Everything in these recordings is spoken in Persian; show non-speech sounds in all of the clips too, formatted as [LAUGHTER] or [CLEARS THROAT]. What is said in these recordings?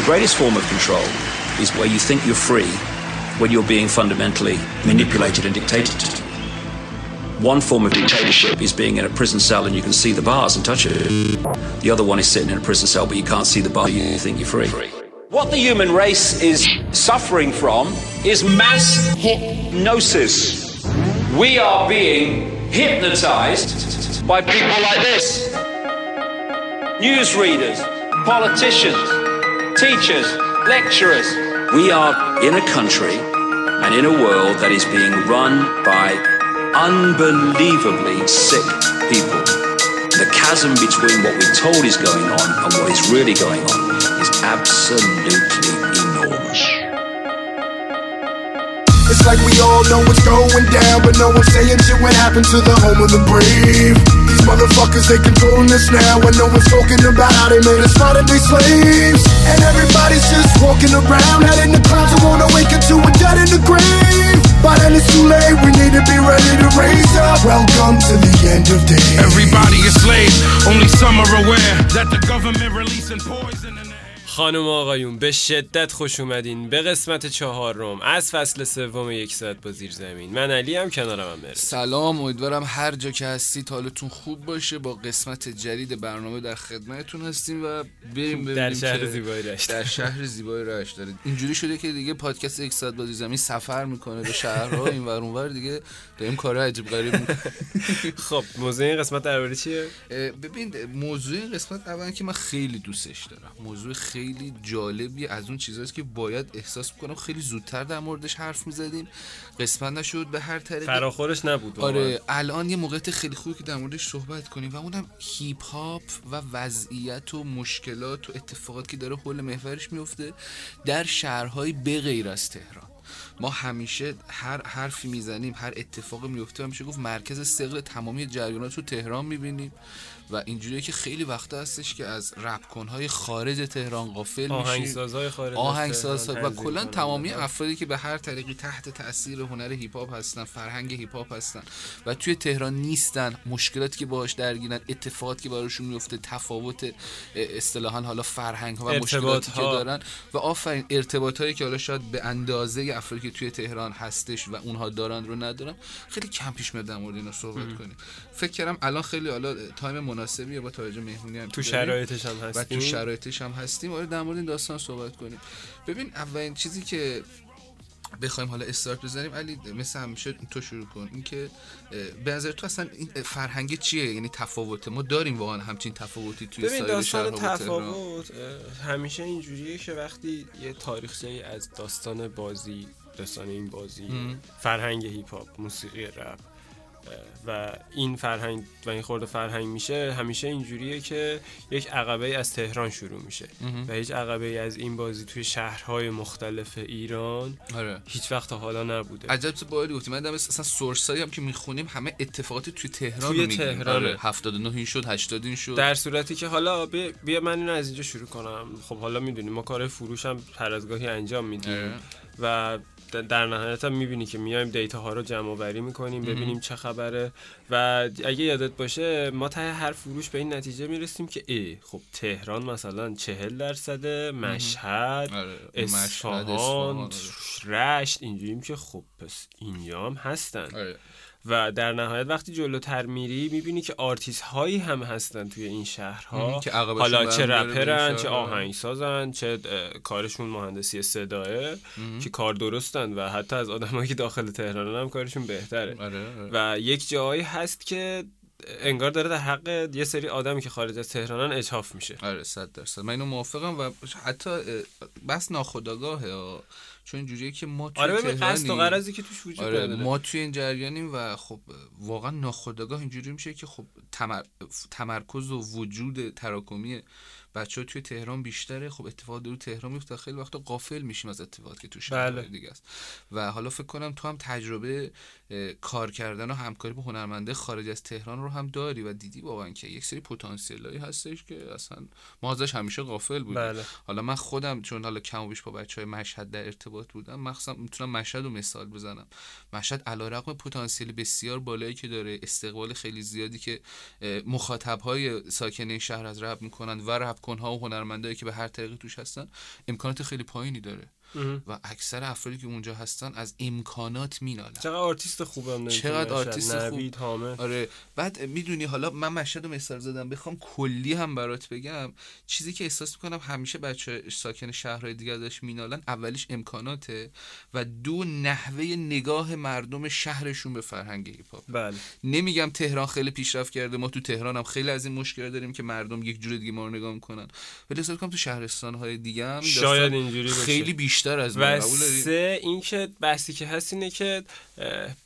The greatest form of control is where you think you're free when you're being fundamentally manipulated and dictated. One form of dictatorship is being in a prison cell and you can see the bars and touch it. The other one is sitting in a prison cell but you can't see the bar, you think you're free. What the human race is suffering from is mass hypnosis. We are being hypnotized by people like this newsreaders, politicians, teachers, lecturers. We are in a country and in a world that is being run by unbelievably sick people. The chasm between what we're told is going on and what is really going on is absolutely enormous. It's like we all know what's going down, but no one's saying shit what happened to the home of the brave. These motherfuckers, they controlling us now, and no one's talking about they made us modern day slaves. And everybody's just walking around, heading the clouds and won't awaken to a dead in the grave. By then it's too late, we need to be ready to raise up. Welcome to the end of days. Everybody is slaves, only some are aware that the government releasing poison in. خانم و آقایون به شدت خوش اومدین. به قسمت چهارم از فصل سوم یک ساعت با زیر زمین. من علی هم کنارم هم مرسی. سلام امیدوارم هر جا که هستید حالتون خوب باشه. با قسمت جدید برنامه در خدمتتون هستیم و بریم ببینیم در شهر زیبای رشت. در شهر زیبای رشت دارید اینجوری شده که دیگه پادکست یک ساعت با زیر زمین سفر می‌کنه به شهرها. [LAUGHS] این ور اونور دیگه داریم کار عجیب غریب. [LAUGHS] خب موضوع این قسمت درباره چیه؟ ببین موضوع این قسمت اولا که من خیلی دوستش دارم. موضوع خیلی جالبی از اون چیزاست که باید احساس می‌کنم خیلی زودتر در موردش حرف می‌زدیم. قسمت نشد به هر طریقی. فراخورش نبود. آره الان یه موقعیت خیلی خوبی که در موردش صحبت کنیم و اونم هیپ هاپ و وضعیت و مشکلات و اتفاقاتی که داره حول محورش میفته در شهرهای بغیر از تهران. ما همیشه هر حرفی می‌زنیم هر اتفاقی میفته میشه گفت مرکز ثقل تمامی جریانات رو تهران می‌بینیم. و اینجوریه که خیلی وقتا هستش که از رپکنهای خارج تهران غافل میشیم آهنگسازهای خارج از آهنگساز و کلا. تمامی افرادی که به هر طریقی تحت تاثیر هنر هیپ هاپ هستن فرهنگ هیپ هاپ هستن و توی تهران نیستن مشکلاتی که باهاش درگیرن اتفاقاتی که براشون میفته تفاوت اصطلاحا حالا فرهنگ ها و مشکلاتی که ارتباط‌ها. دارن و آفرین ارتباط هایی که حالا شاید به اندازه افرادی که توی تهران هستش و اونها دارن رو ندارن خیلی کم پیش میاد در مورد اینا صحبت کنیم فکر کردم الان خیلی حالا تایم مناسبیه با توجه مهمونی هم تو. شرایطش هم و هستیم؟ تو شرایطش هم هستیم. آره در مورد این داستان صحبت کنیم. ببین اولین چیزی که بخوایم حالا استارت بزنیم علی مثل همیشه تو شروع کن. اینکه به نظر تو اصلا این فرهنگ چیه؟ یعنی تفاوت ما داریم واقعا همچین تفاوتی توی ببین سایر داستان و تفاوت همیشه اینجوریه که وقتی یه تاریخچه از داستان بازی داستان این بازی فرهنگ هیپ هاپ موسیقی رپ و این فرهنگ و این خورده فرهنگ میشه همیشه اینجوریه که یک عقبه از تهران شروع میشه. و هیچ عقبه از این بازی توی شهرهای مختلف ایران آره. هیچ وقت تا حالا نبوده. عجب تو باحالی گفتی. من اصلا سورسایی هم که می‌خونیم همه اتفاقاتی توی تهران توی. تهرانه. آره. 79 این شد 80 این شد. در صورتی که حالا بیا, بیا من اینو از اینجا شروع کنم. خب حالا می‌دونیم ما کار فروش هم هر از گاهی انجام میدیم. آره. و در نهایت هم می‌بینی که میایم دیتا ها رو جمع آوری می‌کنیم ببینیم چه خبره و اگه یادت باشه ما ته هر فروش به این نتیجه می‌رسیم که ای خب تهران مثلا چهل مشهد آره. اصفهان مشهد، اصفهان، رشت اینجوریم که خب پس اینجا هم هستن آره. و در نهایت وقتی جلوتر میری می‌بینی که آرتیست هایی هم هستن توی این شهرها عقبشون حالا چه رپرن چه. آهنگسازن چه کارشون مهندسی صداه که کار درستن و حتی از آدمایی که داخل تهران هم کارشون بهتره آره، آره. و یک جایی هست که انگار داره در حق یه سری آدمی که خارج از تهرانن اجحاف میشه آره صد درصد من اینو موافقم و حتی بس ناخداگاهه. چون اینجوریه که ما توی آره قصد و. غرضی که توش وجود آره ما توی این جریانیم و خب واقعا ناخداگاه اینجوری میشه که خب تمر... تمرکز و وجود تراکمی بچه ها توی تهران بیشتره. خب اتفاق دارو تهران میفته. خیلی وقتا غافل میشیم از اتفاقاتی که تو شهرهای بله. دیگه است. و حالا فکر کنم تو هم تجربه کار کردن و همکاری با هنرمنده خارج از تهران رو هم داری و دیدی واقعا که یک سری پتانسیلایی هستش که اصلا ما ازش همیشه غافل بودیم. بله. حالا من خودم چون حالا کم و بیش با بچه های مشهد در ارتباط بودم مخصوصا می‌تونم مشهد رو مثال بزنم. مشهد علیرغم پتانسیل بسیار بالایی که داره استقبال خیلی زیادی که مخاطب های ساکن این شهر از رپ می‌کنن و رپ رپ کنها و هنرمندایی که به هر طریقی توش هستن امکانات خیلی پایینی داره. و اکثر افرادی که اونجا هستن از امکانات مینالن. چقدر آرتیست خوبم چقدر. آرتیست خوب. نوید حامد. آره. بعد می‌دونی حالا من مشهد رو مثال زدم بخوام کلی هم برات بگم. چیزی که احساس می‌کنم همیشه بچه ساکن شهرهای دیگه ازش مینالن اولیش امکاناته و دو نحوه نگاه مردم شهرشون به فرهنگ هیپ هاپ بله. نمیگم تهران خیلی پیشرفت کرده ما تو تهران هم خیلی از این مشکل داریم که مردم یک جور دیگه ما رو نگاه می‌کنن. ولی احساس تو شهرستان های دیگه هم شاید اینجوری. خیلی بیشتر از ما و؟ سه اینکه بحثی که هست اینه که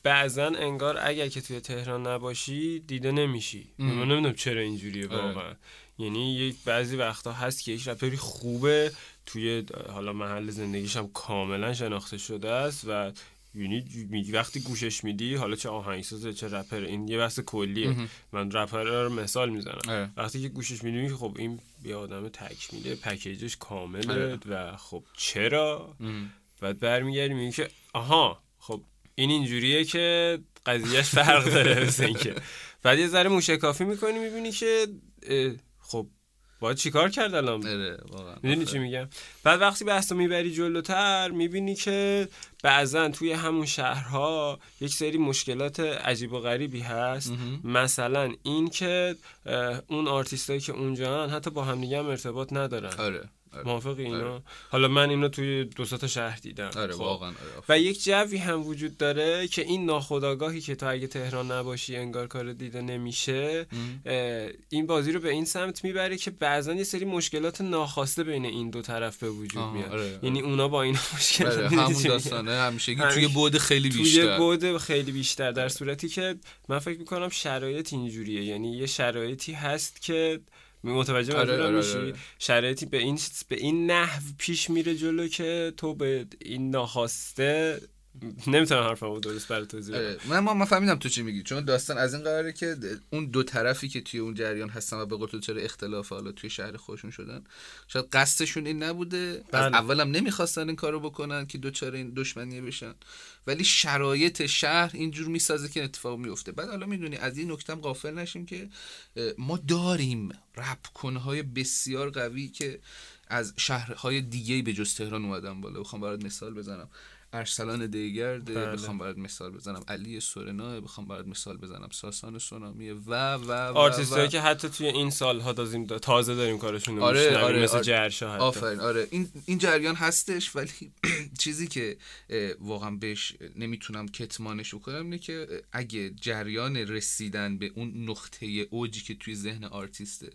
بعضا انگار اگر که توی تهران نباشی دیده نمیشی من نمی‌دونم چرا اینجوریه آره. واقعا یعنی یک بعضی وقتا هست که یک رپری خوبه توی حالا محل زندگیش هم کاملا شناخته شده است و یعنی می- وقتی گوشش میدی حالا چه آهنگسازه چه رپر این یه بحث کلیه. من رپر رو مثال می‌زنم. آره. وقتی که گوشش می‌دونی که خب این یه آدم تکمیله پکیجش کامله آره. و خب چرا؟ بعد برمیگردی میگی که آها خب این اینجوریه که قضیهش فرق داره مثل اینکه. بعد یه ذره موشکافی می‌کنی می‌بینی که خب باید چیکار کرد الان؟ آره واقعا. می‌دونی چی میگم؟ بعد وقتی بحث رو می‌بری جلوتر می‌بینی که بعضا توی همون شهرها یک سری مشکلات عجیب و غریبی هست. مثلا این که اون آرتیستایی که اونجا حتی با همدیگه هم ارتباط ندارن. آره. آره. موافقی اینا؟ آره. حالا من اینو توی دو تا شهر دیدم. آره خب. واقعا آره و یک جوی هم وجود داره که این ناخودآگاهی که تو اگه تهران نباشی انگار کار دیده نمیشه این بازی رو به این سمت می‌بره که بعضا یه سری مشکلات ناخواسته بین این دو طرف به وجود میاد. یعنی اونا با این مشکل آره، همون داستانه همیشه توی بود خیلی توی بیشتر. بود خیلی بیشتر در صورتی که من فکر می‌کنم شرایط اینجوریه. یعنی یه شرایطی هست که متوجه آره، آره، میشی آره. شرایطی به این به این نحو پیش میره جلو که تو به این ناخواسته نمی‌تونم حرفمو درست برات توضیح بدم آره. من ما فهمیدم تو چی میگی. چون داستان از این قراره که اون دو طرفی که توی اون جریان هستن و به قول تو چرا اختلاف حالا توی شهر خودشون شدن شاید قصدشون این نبوده. از بله. اولم نمی‌خواستن این کارو بکنن که دوچار این دشمنیه بشن. ولی شرایط شهر اینجور می‌سازه که اتفاق میفته بعد حالا می‌دونی از این نکتم غافل نشیم که ما داریم رپ کنهای بسیار قوی که از شهرهای دیگه به جز تهران اومدن بالا. بخوام برات مثال بزنم. ارسلان دیگرد بله. بخوام برات مثال بزنم علی سورنا بخوام برات مثال بزنم ساسان سونامی و و و آرتیستایی. که حتی توی این سالها دازیم تازه داریم کارشون رو آره، آره، مثل آره. جرشا حتی آفرین آره این این جریان هستش ولی [CLEARS THROAT] چیزی که واقعا بهش نمی‌تونم کتمانش بکنم اینه که اگه جریان رسیدن به اون نقطه اوجی که توی ذهن آرتیسته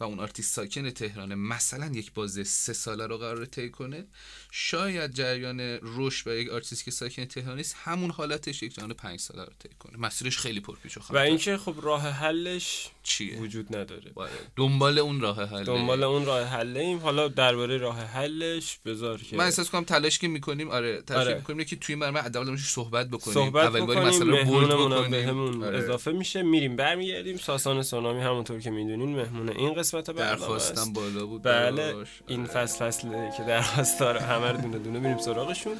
و اون آرتیست ساکن تهرانه مثلا یک بازه سه ساله رو قرار طی کنه شاید جریان رشد و یک آرتیست که ساکن تهران نیست همون حالتش یک جریان پنج ساله رو طی کنه. مسیرش خیلی پرپیچ و و خم تر اینکه خب راه حلش چیه؟ وجود نداره. آره. دنبال اون راه حل دنبال اون راه حله ایم. حالا درباره راه حلش بذار که من احساس کنم تلاش که می‌کنیم آره تلاش آره. می‌کنیم که توی مرمه موردش صحبت بکنیم صحبت اول باری بکنیم مهمونمون هم بکنیم. بهمون آره. اضافه میشه. میریم برمیگردیم. ساسان سونامی همونطور که می‌دونین مهمون این قسمت درخواستم است. بالا بود بله. این. فصل فصله که درخواست داره. همه رو دونه دونه میریم سراغشون.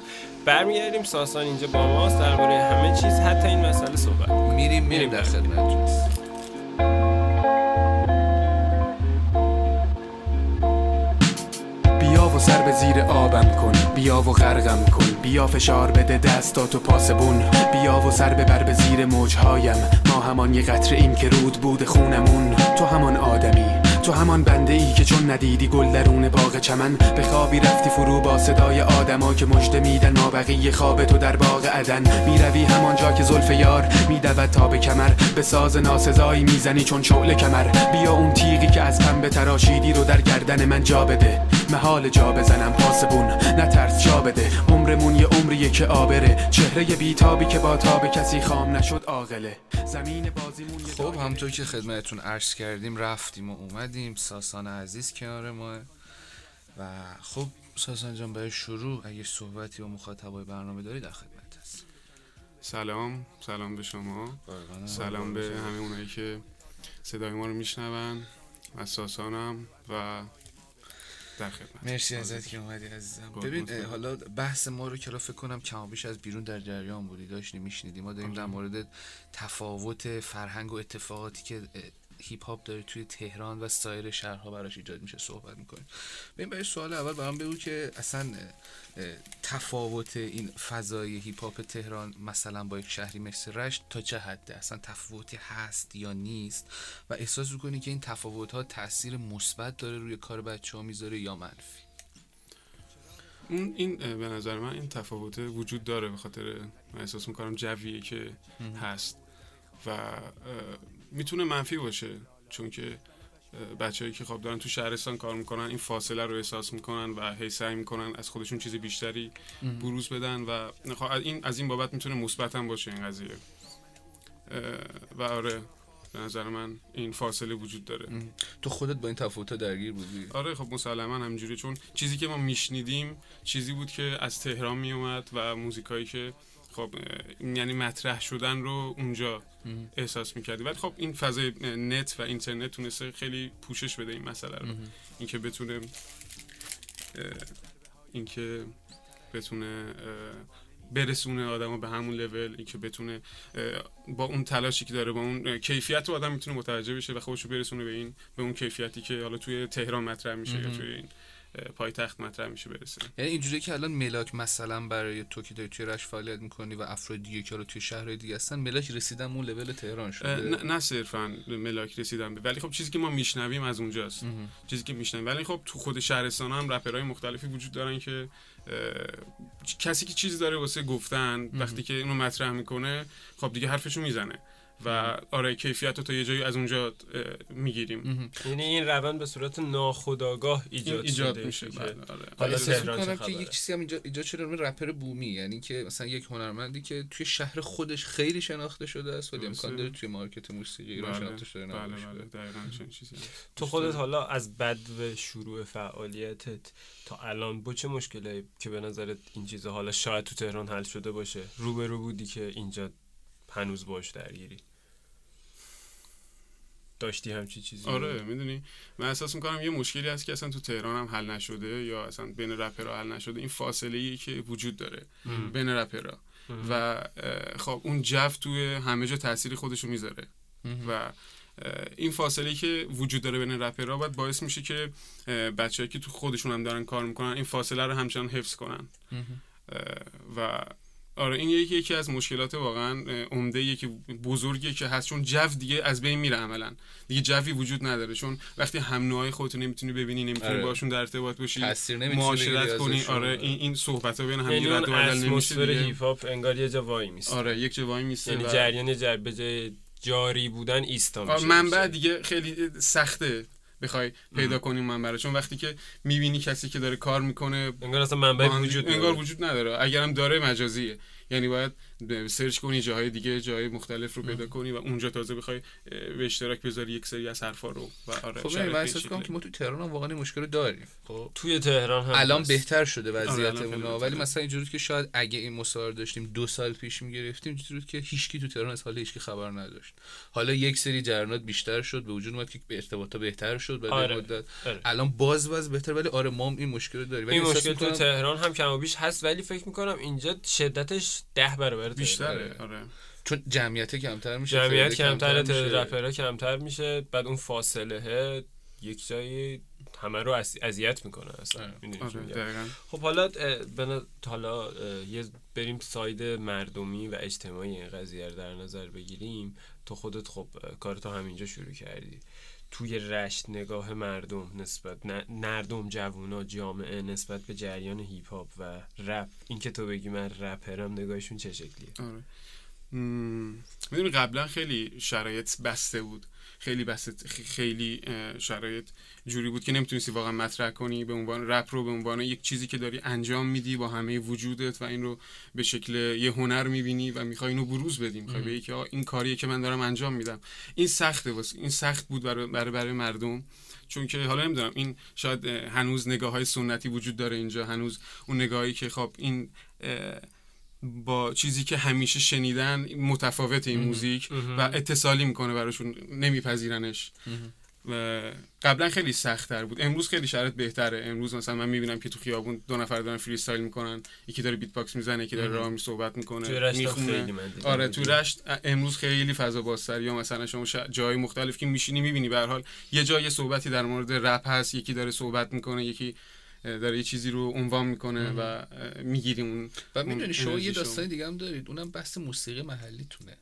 برمیگردیم. ساسان اینجا با ماست. درباره همه چیز. حتی این مسئله صحبت. میریم میریم در خدمت. بیا و سر به زیر آبم کن. بیا و غرقم کن. بیا فشار بده دستاتو پاسبون. بیا و سر ببر به زیر موجهایم. ما همان یه قطره این که رود بود خونمون. تو همان آدمی. تو همان بنده ای که چون ندیدی گل درون باغ چمن. به خوابی رفتی فرو با صدای آدما که مژده میدن. ما بقیه خواب تو در باغ عدن. می‌روی همان جا که زلف یار میدود تا به کمر. به ساز ناسزایی می‌زنی چون شعله کمر. بیا اون تیغی که از پنبه تراشیدی رو در گردن من جا بده. محال جا بزنم پاسبون نترس جا بده. عمرمون یه عمریه که آبره. چهره بیتابی که با تاب کسی خام نشد عاقله. زمین بازیمون یه خب. همطور که خدمتتون عرض کردیم رفتیم و اومدیم. ساسان عزیز کنار ما. و خب ساسان جان برای شروع اگه صحبتی با مخاطبای برنامه داری در خدمت هست. سلام. سلام به شما. سلام به همه اونایی که صدای ما رو میشنون. و ساسانم و در خدمت. مرسی ازت که اومدی عزیزم. ببین حالا بحث ما رو که را فکر کنم کم و بیش از بیرون در جریان بودی داشتی میشنیدی. ما داریم در مورد تفاوت فرهنگ و اتفاقاتی که هیپ هاپ داره توی تهران و سایر شهرها براش ایجاد میشه صحبت می‌کنیم. ببین برای سوال اول برام بگو که اصلا تفاوت این فضای هیپ هاپ تهران مثلا با یک شهری مثل رشت تا چه حده؟ اصلا تفاوتی هست یا نیست؟ و احساس می‌کنی که این تفاوت ها تاثیر مثبت داره روی کار بچه ها می‌ذاره یا منفی؟ اون این به نظر من این تفاوت وجود داره به خاطر من احساس می‌کنم جویه که هست. و می‌تونه منفی باشه چون که بچههایی که خب دارن تو شهرستان کار می‌کنن این فاصله رو احساس می‌کنن و هی سعی می‌کنن از خودشون چیز بیشتری بروز بدن و خب این از این بابت می‌تونه مثبت هم باشه این قضیه. و آره به نظر من این فاصله وجود داره. تو خودت با این تفاوت درگیر بودی؟ آره خب مسلما همجوری چون چیزی که ما میشنیدیم چیزی بود که از تهران میومد و موزیکایی که خب یعنی مطرح شدن رو اونجا احساس می‌کردی. ولی خب این فضای نت و اینترنت تونسته خیلی پوشش بده این مسئله رو. اینکه بتونه اینکه بتونه برسونه آدمو به همون لول اینکه بتونه با اون تلاشی که داره با اون کیفیت رو آدم می‌تونه متوجه بشه و خودش برسونه به این به اون کیفیتی که حالا توی تهران مطرح میشه یا توی این. پایتخت مطرح میشه برسه. یعنی اینجوری که الان ملاک مثلا برای تو که داری توی رش فعالیت می‌کنی و افراد دیگه که توی شهرهای دیگه هستن ملاک رسیدن اون لول تهران شده؟ نه, نه صرفا ملاک رسیدن ولی خب چیزی که ما میشنویم از اونجاست. چیزی که میشنویم. ولی خب تو خود شهرستان هم رپرهای مختلفی وجود دارن که کسی که چیزی داره واسه گفتن وقتی که اینو مطرح می‌کنه خب دیگه حرفشو می‌زنه. و آره کیفیت رو تا یه جایی از اونجا می‌گیریم. یعنی این روند به صورت ناخودآگاه ایجاد, ایجاد میشه. آره. حالا تهران که یک چیزی هم اینجا ایجاد شده رپر بومی. یعنی که مثلا یک هنرمندی که توی شهر خودش خیلی شناخته شده است ولی امکان داره توی مارکت موسیقی ایران بله. شناخته شده بله بله. چیزی تو خودت حالا از بد و شروع فعالیتت تا الان با چه مشکلی که به نظرت این چیزا حالا شاید تو تهران حل شده باشه روبرو بودی که اینجا هنوز باش درگیری. داشتی همچی چیزی؟ آره می‌دونی؟ من احساس می‌کنم یه مشکلی هست که اصلا تو تهران هم حل نشده یا اصلا بین رپرها حل نشده. این فاصله ای که وجود داره بین رپرها. و خب اون جف توی همه جا تاثیر خودشو می‌ذاره. و این فاصله که وجود داره بین رپرها باید باعث میشه که بچه‌ای که تو خودشون هم دارن کار می‌کنن این فاصله رو همچنان حفظ کنن. و آره این یکی یکی از مشکلات واقعا عمده یکی بزرگی که هست. چون جو دیگه از بین میره عملا. دیگه جوی وجود نداره. چون وقتی هم نوعای خودتو نمی‌تونی ببینی نمی‌تونی آره. باشون در ارتباط باشی معاشرت کنی. آره این این صحبت ها بین هم یعنی رد و بدل نمیشه دیگه. هیپ هاپ انگار یه جا وای میسته. آره یک جا وای میسته یعنی جریان جر به جای جاری بودن ایستا میشه منبع دیگه خیلی سخته. بخوای پیدا کنی منبع چون وقتی که می‌بینی کسی که داره کار می‌کنه انگار اصلا منبع وجود انگار وجود نداره. اگرم داره مجازیه. یعنی باید سرچ کنی جاهای دیگه جای مختلف رو پیدا کنی و اونجا تازه بخوای به اشتراک بذاری یک سری از حرفا رو. و آره خب کنم که ما تو تهران هم واقعا مشکل داریم. خب؟ توی تهران هم الان بهتر شده وضعیتمون آره ولی مثلا اینجوری که شاید اگه این مصاحبه داشتیم دو سال پیش می‌گرفتیم اینجوری که هیچکی تو تهران از حال هیچکی خبر نداشت. حالا یک سری جریانات بیشتر شد به وجود اومد که به ارتباطا بهتر شد بعد آره. مدت. آره. الان باز باز بهتر ولی آره ما این مشکل داریم. این مشکل تو تهران هم کم و بیش هست ولی فکر می‌کنم اینجا شدتش ده برابر بیشتره آره. چون جمعیت کمتر میشه جمعیت کمتر رپرها کمتر میشه بعد اون فاصله یک جایی همه رو اذیت می‌کنه اصلا. آره. خب حالا بنا... حالا یه بریم side مردمی و اجتماعی این قضیه رو در نظر بگیریم. تو خودت خب کارتو همینجا شروع کردی. توی رشت نگاه مردم نسبت مردم جوونا جامعه نسبت به جریان هیپ هاپ و رپ این که تو بگی من رپرم نگاهشون چه شکلیه آره. می‌دونی قبلا خیلی شرایط بسته بود. خیلی بسته خیلی شرایط جوری بود که نمی‌تونستی واقعا مطرح کنی به عنوان رپ رو به عنوان یک چیزی که داری انجام میدی با همه وجودت و این رو به شکل یه هنر می‌بینی و می‌خوای اینو بروز بدی. می‌خوای بگی که این کاریه که من دارم انجام میدم. این سخته واسه این سخت بود برای برای, برای مردم. چون که حالا نمی‌دونم این شاید هنوز نگاه های سنتی وجود داره اینجا. هنوز اون نگاهی که خب این با چیزی که همیشه شنیدن متفاوت این موزیک و اتصالی می‌کنه براشون نمیپذیرنش. و قبلا خیلی سختتر بود. امروز خیلی شرایط بهتره. امروز مثلا من می‌بینم که تو خیابون دو نفر دارن freestyle می‌کنن. یکی داره beatbox می‌زنه یکی داره راه می صحبت می‌کنه رشت می‌خونه. خیلی. آره تو رشت امروز خیلی فضا بازتر. یا مثلا شما. جای مختلف که میشینی می‌بینی. به هر حال یه جای صحبتی در مورد رپ هست. یکی داره صحبت می‌کنه یکی داره یه چیزی رو عنوان می‌کنه و اه، می‌گیری اون و می‌دونی شما یه. داستان دیگه هم دارید. اونم بحث موسیقی محلیتونه.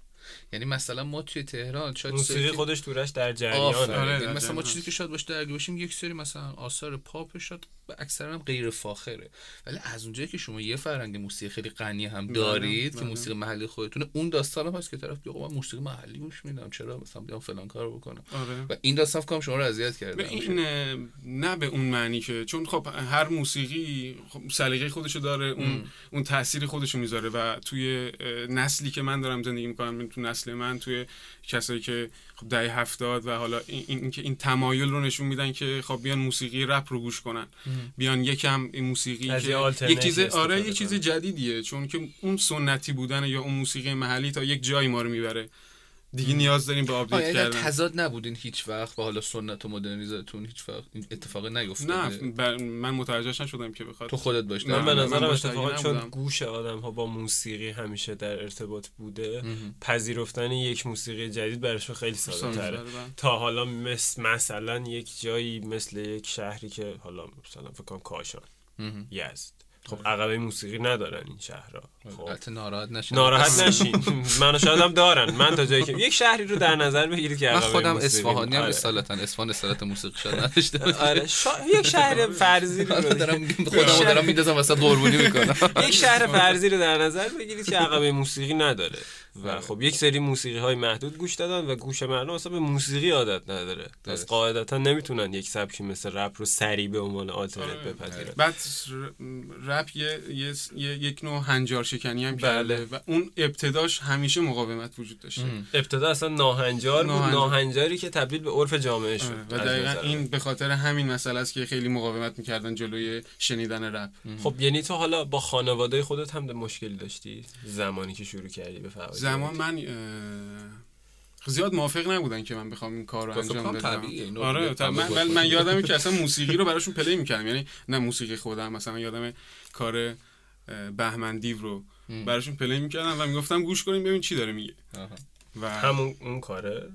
یعنی مثلا ما توی تهران شاید موسیقی سری- خودش دورش در جریان. آره، مثلا ما چیزی که شاید باش درگیر باشیم یک سری مثلا آثار پاپ شاید اکثرا هم غیر فاخره. ولی از اونجایی که شما یه فرهنگ موسیقی خیلی غنی هم دارید که بله. موسیقی محلی خودتونه اون داستان هم هست که طرف بگه من موسیقی محلی گوش میدم چرا مثلا بیام فلان کارو بکنم؟ آره. و این داستان کنم شما رو اذیت کرده به این نه به اون معنی که چون خب هر موسیقی خب سلیقه خودشو داره اون اون تأثیری خودشو می‌ذاره و توی نسلی که من دارم زندگی می‌کنم تو نسل من توی کسایی که خب دهه هفتاد و حالا این, این, این تمایل رو نشون میدن که خب بیان موسیقی رپ رو گوش کنن. بیان یکم این موسیقی که یه یک چیز آره یک چیز. جدیدیه چون که اون سنتی بودن یا اون موسیقی محلی تا یک جایی ما رو می‌بره. دیگه نیاز داریم به update اگر کردن. تضاد نبودین هیچ وقت و حالا سنت و مدرنیته‌تون هیچ وقت این اتفاق نیفتاده. نه بر- من متوجهش نشدم که بخواد. تو خودت باش. نه، من به نظرم اتفاقا چون. گوش آدم ها با موسیقی همیشه در ارتباط بوده پذیرفتن یک موسیقی جدید براشون خیلی ساده تره، بله. تا حالا مثل مثلا یک جایی مثل یک شهری که حالا مثلا فکر کنم کاشان. یزد. خب عقبه موسیقی ندارن این شهرها. خب. ناراحت نشین. ناراحت [LAUGHS] نشین. من و شاید هم دارن. من تا جایی که یک شهری رو در نظر بگیرید که من خودم اصفهانی هم آره. اصالتا. اصفهان اصالت موسیقی شاید نداشته. [LAUGHS] آره. یک شهر [LAUGHS] فرضی رو حالا دارم خودم دارم میندازم وسط قربونی می‌کنم. یک شهر فرضی رو در نظر بگیرید که عقبه موسیقی نداره. و خب یک سری موسیقی های محدود گوش دادن و گوش مردم اصلا به موسیقی عادت نداره. پس. قاعدتا نمی‌تونن یک سبکی مثل رپ رو سریع به عنوان آلترنت بپذیرن. بعد رپ یه, یه, یه- یک نوع هنجار شکنی هم کرده و اون ابتداش همیشه مقاومت وجود داشته. ابتدا اصلا ناهنجار بود. ناهنجار. ناهنجاری که تبدیل به عرف جامعه شد. آره، و دقیقا این. به خاطر همین مسئله است که خیلی مقاومت می‌کردن جلوی شنیدن رپ. خب یعنی تو حالا با خانواده خودت هم مشکلی داشتی؟ زمانی که شروع کردی به فعالیت زمان من زیاد موافق نبودن که من بخوام این کار رو انجام بدم. آره طب- من, من. من یادمه که اصلا [LAUGHS] موسیقی رو براشون play می‌کردم یعنی نه موسیقی خودم مثلا یادم کار بهمن دیو رو براشون play می‌کردم و می‌گفتم گوش کنیم ببین چی داره میگه. و همون اون کاره؟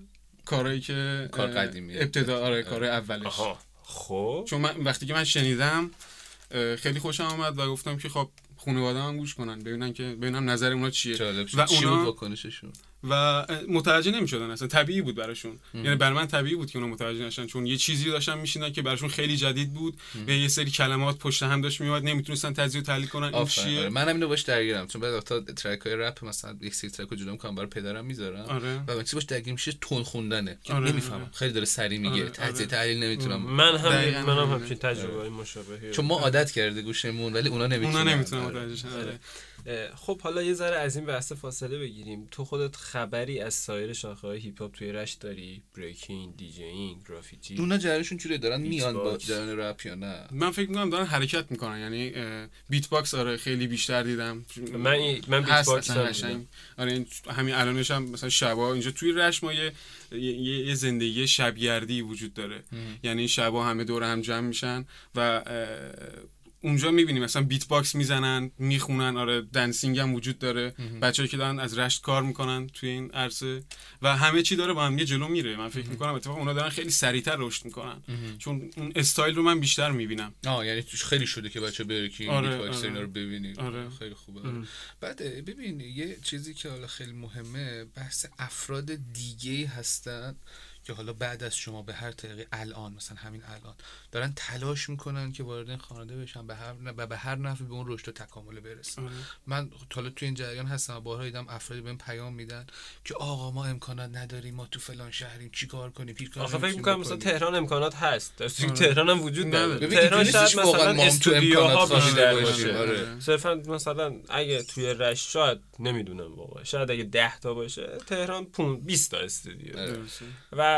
کارهایی که کار اه، قدیمیه. ابتدا آره کار اولش. آها. خب. چون من وقتی که من شنیدم خیلی خوشم آمد و گفتم که خب خانواده هم گوش کنن ببینن که ببینم نظر اونا چیه. جالب شد. و چی بود اونا واکنششون؟ و متوجه نمی‌شدن اصلا. طبیعی بود براشون. یعنی برای من طبیعی بود که اونا متوجه نشن چون یه چیزی داشتن میشیندن که براشون خیلی جدید بود. و یه سری کلمات پشت هم داشت میومد نمی‌تونستن تجزیه و تحلیل کنن این چیه؟ آره. منم اینو باش درگیرم. چون بعد تا ترک های رپ مثلا یک سری ترک رو جدا می‌کنم برای پدرم می‌ذارم. آره. و من چیزی باش درگیر میشه تون خوندنه. که آره، نمی‌فهمم. آره. خیلی داره سری میگه. آره، تجزیه آره. تحلیل نمی‌تونم. من هم منم. همچین تجربه های مشابهی چون ما عادت کرده گوشمون ولی اونا نمی‌تونن اونا نمی‌تونن. آره. متوجه شن. آره. خب حالا یه ذره از این بحث فاصله بگیریم. تو خودت خبری از سایر شاخه های هیپ هاپ توی رشت داری؟ breaking DJing گرافیتی اونا جریانشون جوری دارن؟ میان با. جریان رپ یا نه؟ من فکر می‌کنم دارن حرکت می‌کنن. یعنی beatbox آره خیلی بیشتر دیدم. من من beatbox هم. آره همین الانش هم مثلا شبا اینجا توی رشت ما یه, یه, یه- زندگی شبگردی وجود داره. یعنی شبا همه دور هم جمع میشن و اونجا می‌بینیم مثلا beatbox می‌زنن می‌خونن آره dancing هم وجود داره. بچه‌ای که دارن از رشت کار می‌کنن توی این عرصه و همه چی داره با هم یه جلو میره. من فکر می‌کنم اتفاقا اونا دارن خیلی سریعتر رشد می‌کنن. چون اون استایل رو من بیشتر می‌بینم. آه یعنی توش خیلی شده که بچه بره که آره، beatbox آره. اینا رو ببینید آره. خیلی خوبه. بعد ببین یه چیزی که حالا خیلی مهمه بحث افراد دیگه هستن. که حالا بعد از شما به هر طریقی الان مثلا همین الان دارن تلاش می‌کنن که وارد این خانواده بشن به هر و به هر نحوی به اون رشد و تکامل برسن. من حالا تو این جریان هستم و بارها دیدم افرادی بهم پیام میدن که آقا ما امکانات نداریم ما تو فلان شهریم چیکار کنیم هیچ کار آخه فکر می‌کنم مثلا. تهران امکانات هست. صورتی که تهران هم وجود نداره. ببین، تهران شاید مثلا تو استودیوها بیشتر. باشه. آره. صرفا مثلا اگه توی رشت شاید نمی‌دونم واقعا شاید اگه 10 تا باشه تهران 20 تا استودیو. آره.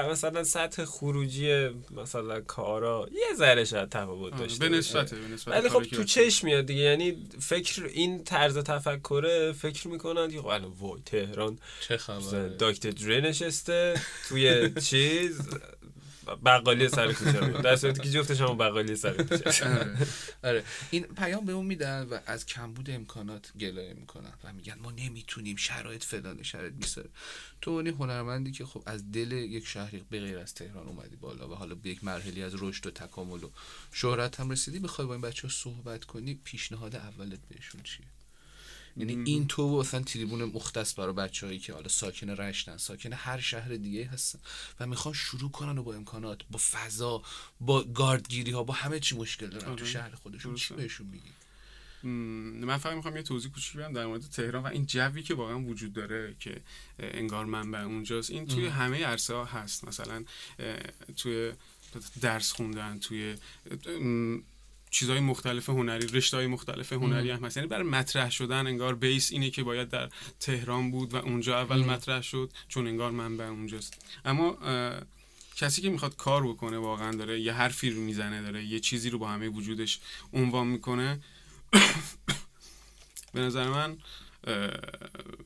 و مثلا سطح خروجی مثلا کارا یه ذره شاید تفاوت داشته به. نسبت ولی خب تو. چشم میاد دیگه یعنی فکر این طرز تفکره فکر می‌کنن که خب الان وای تهران چه خبره داکتر دره نشسته توی [LAUGHS] چیز بقالی سر کوچه بود در صورتی که جفتش هم بقالی سر کوچه آره. این پیام به اون میدن و از کمبود امکانات گلایه می‌کنن و میگن ما نمی‌تونیم شرایط فلانه شرایط بیساره تو اونی هنرمندی که خب از دل یک شهری به غیر از تهران اومدی بالا و حالا به یک مرحله از رشد و تکامل و شهرت هم رسیدی بخوای با این بچه ها صحبت کنی پیشنهاد اولت بهشون چیه؟ یعنی این تو اصلا تریبون مختص برای بچههایی که حالا ساکن رشتن. ساکن هر شهر دیگه هستن و می‌خوان شروع کنن و با امکانات با فضا با گاردگیری ها با همه چی مشکل دارن. تو شهر خودشون چی بهشون میگی؟ من فقط می‌خوام یه توضیح کوچیک بدم در مورد تهران و این جوی که واقعا وجود داره که انگار منبع اونجاست. این توی همه عرصه ها هست. مثلا توی درس خوندن توی چیزهای مختلف هنری رشته های مختلف هنری هم هست یعنی برای مطرح شدن انگار بیس اینه که باید در تهران بود و اونجا اول مطرح شد چون انگار منبع اونجاست. اما کسی که می‌خواد کار بکنه واقعا داره یه حرفی رو می‌زنه داره یه چیزی رو با همه وجودش عنوان می‌کنه. [COUGHS] به نظر من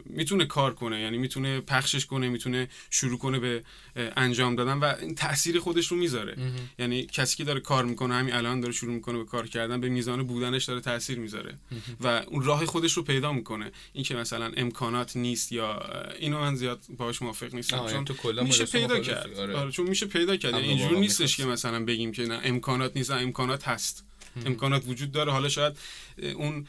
می‌تونه کار کنه یعنی می‌تونه پخشش کنه می‌تونه شروع کنه به انجام دادن و این تاثیر خودش رو می‌ذاره. یعنی کسی که داره کار می‌کنه همین الان داره شروع می‌کنه به کار کردن به میزان بودنش داره تاثیر می‌ذاره. و اون راه خودش رو پیدا می‌کنه. این که مثلا امکانات نیست یا اینو من زیاد باهاش موافق نیستم چون تو میشه پیدا کرد. آره. آره. چون میشه پیدا کرد. یعنی اینجور نیستش که. مثلا بگیم که نه امکانات نیست امکانات هست. امکانات وجود داره. حالا شاید اون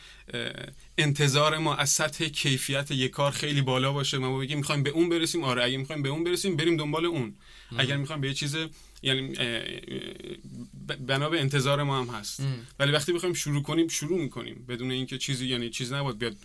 انتظار ما از سطح کیفیت یک کار خیلی بالا باشه. ما بگیم می‌خوایم به اون برسیم. آره اگه می‌خوایم به اون برسیم بریم دنبال اون. اگر می‌خوایم به یه چیز یعنی بنا به انتظار ما هم هست ولی وقتی بخوایم شروع کنیم شروع می‌کنیم بدون اینکه چیزی یعنی چیز نباید بیاد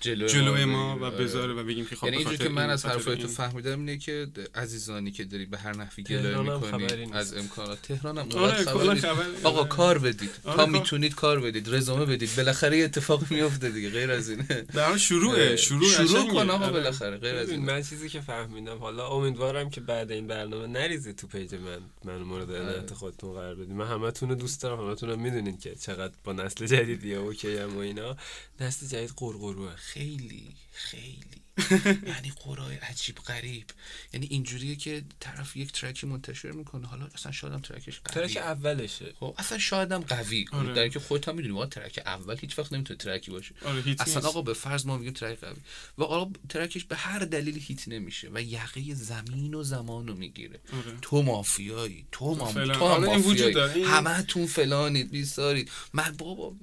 جلوی جلوی ما ما و بگیره. بذاره و بگیم که خب یعنی به اینجور خاطر که من این، از حرفای تو این. فهمیدم اینه که عزیزانی که داری به هر نحوی گلایه هم می‌کنی. از امکانات تهران هم آره، آره خبری- آقا آره. کار بدید آره، تا. می‌تونید کار بدید رزومه بدید بالاخره یه اتفاق میفته دیگه غیر از اینه در حال شروعه شروع شروع. کن آقا آره. بالاخره غیر از اینه من چیزی که فهمیدم حالا امیدوارم که بعد این برنامه نریزی تو پیج من من مورد عنایت خودتون قرار بدید من همتون رو دوست دارم همتون هم می‌دونین که چقدر با نسل جدیدی اوکی هم و اینا. نسل جدید قرقروه خیلی خیلی. [LAUGHS] یعنی قرای عجیب غریب. یعنی اینجوریه که طرف یک track ی منتشر می‌کنه. حالا اصلا شایدم track ش قویه track اولشه. خب اصلا شایدم قوی. آره. در که خودت هم می‌دونی واقعا track اول هیچ وقت نمی‌تونه track ی باشه. آره، اصلا. آقا به فرض ما میگیم track قوی. و آقا track ش به هر دلیلی hit نمیشه و یقه زمین و زمان رو می‌گیره. آره. تو مافیایی. تو مام فلان. تو هم مافیایی. داره. این- همه تون فلانید بیسارید. من بابا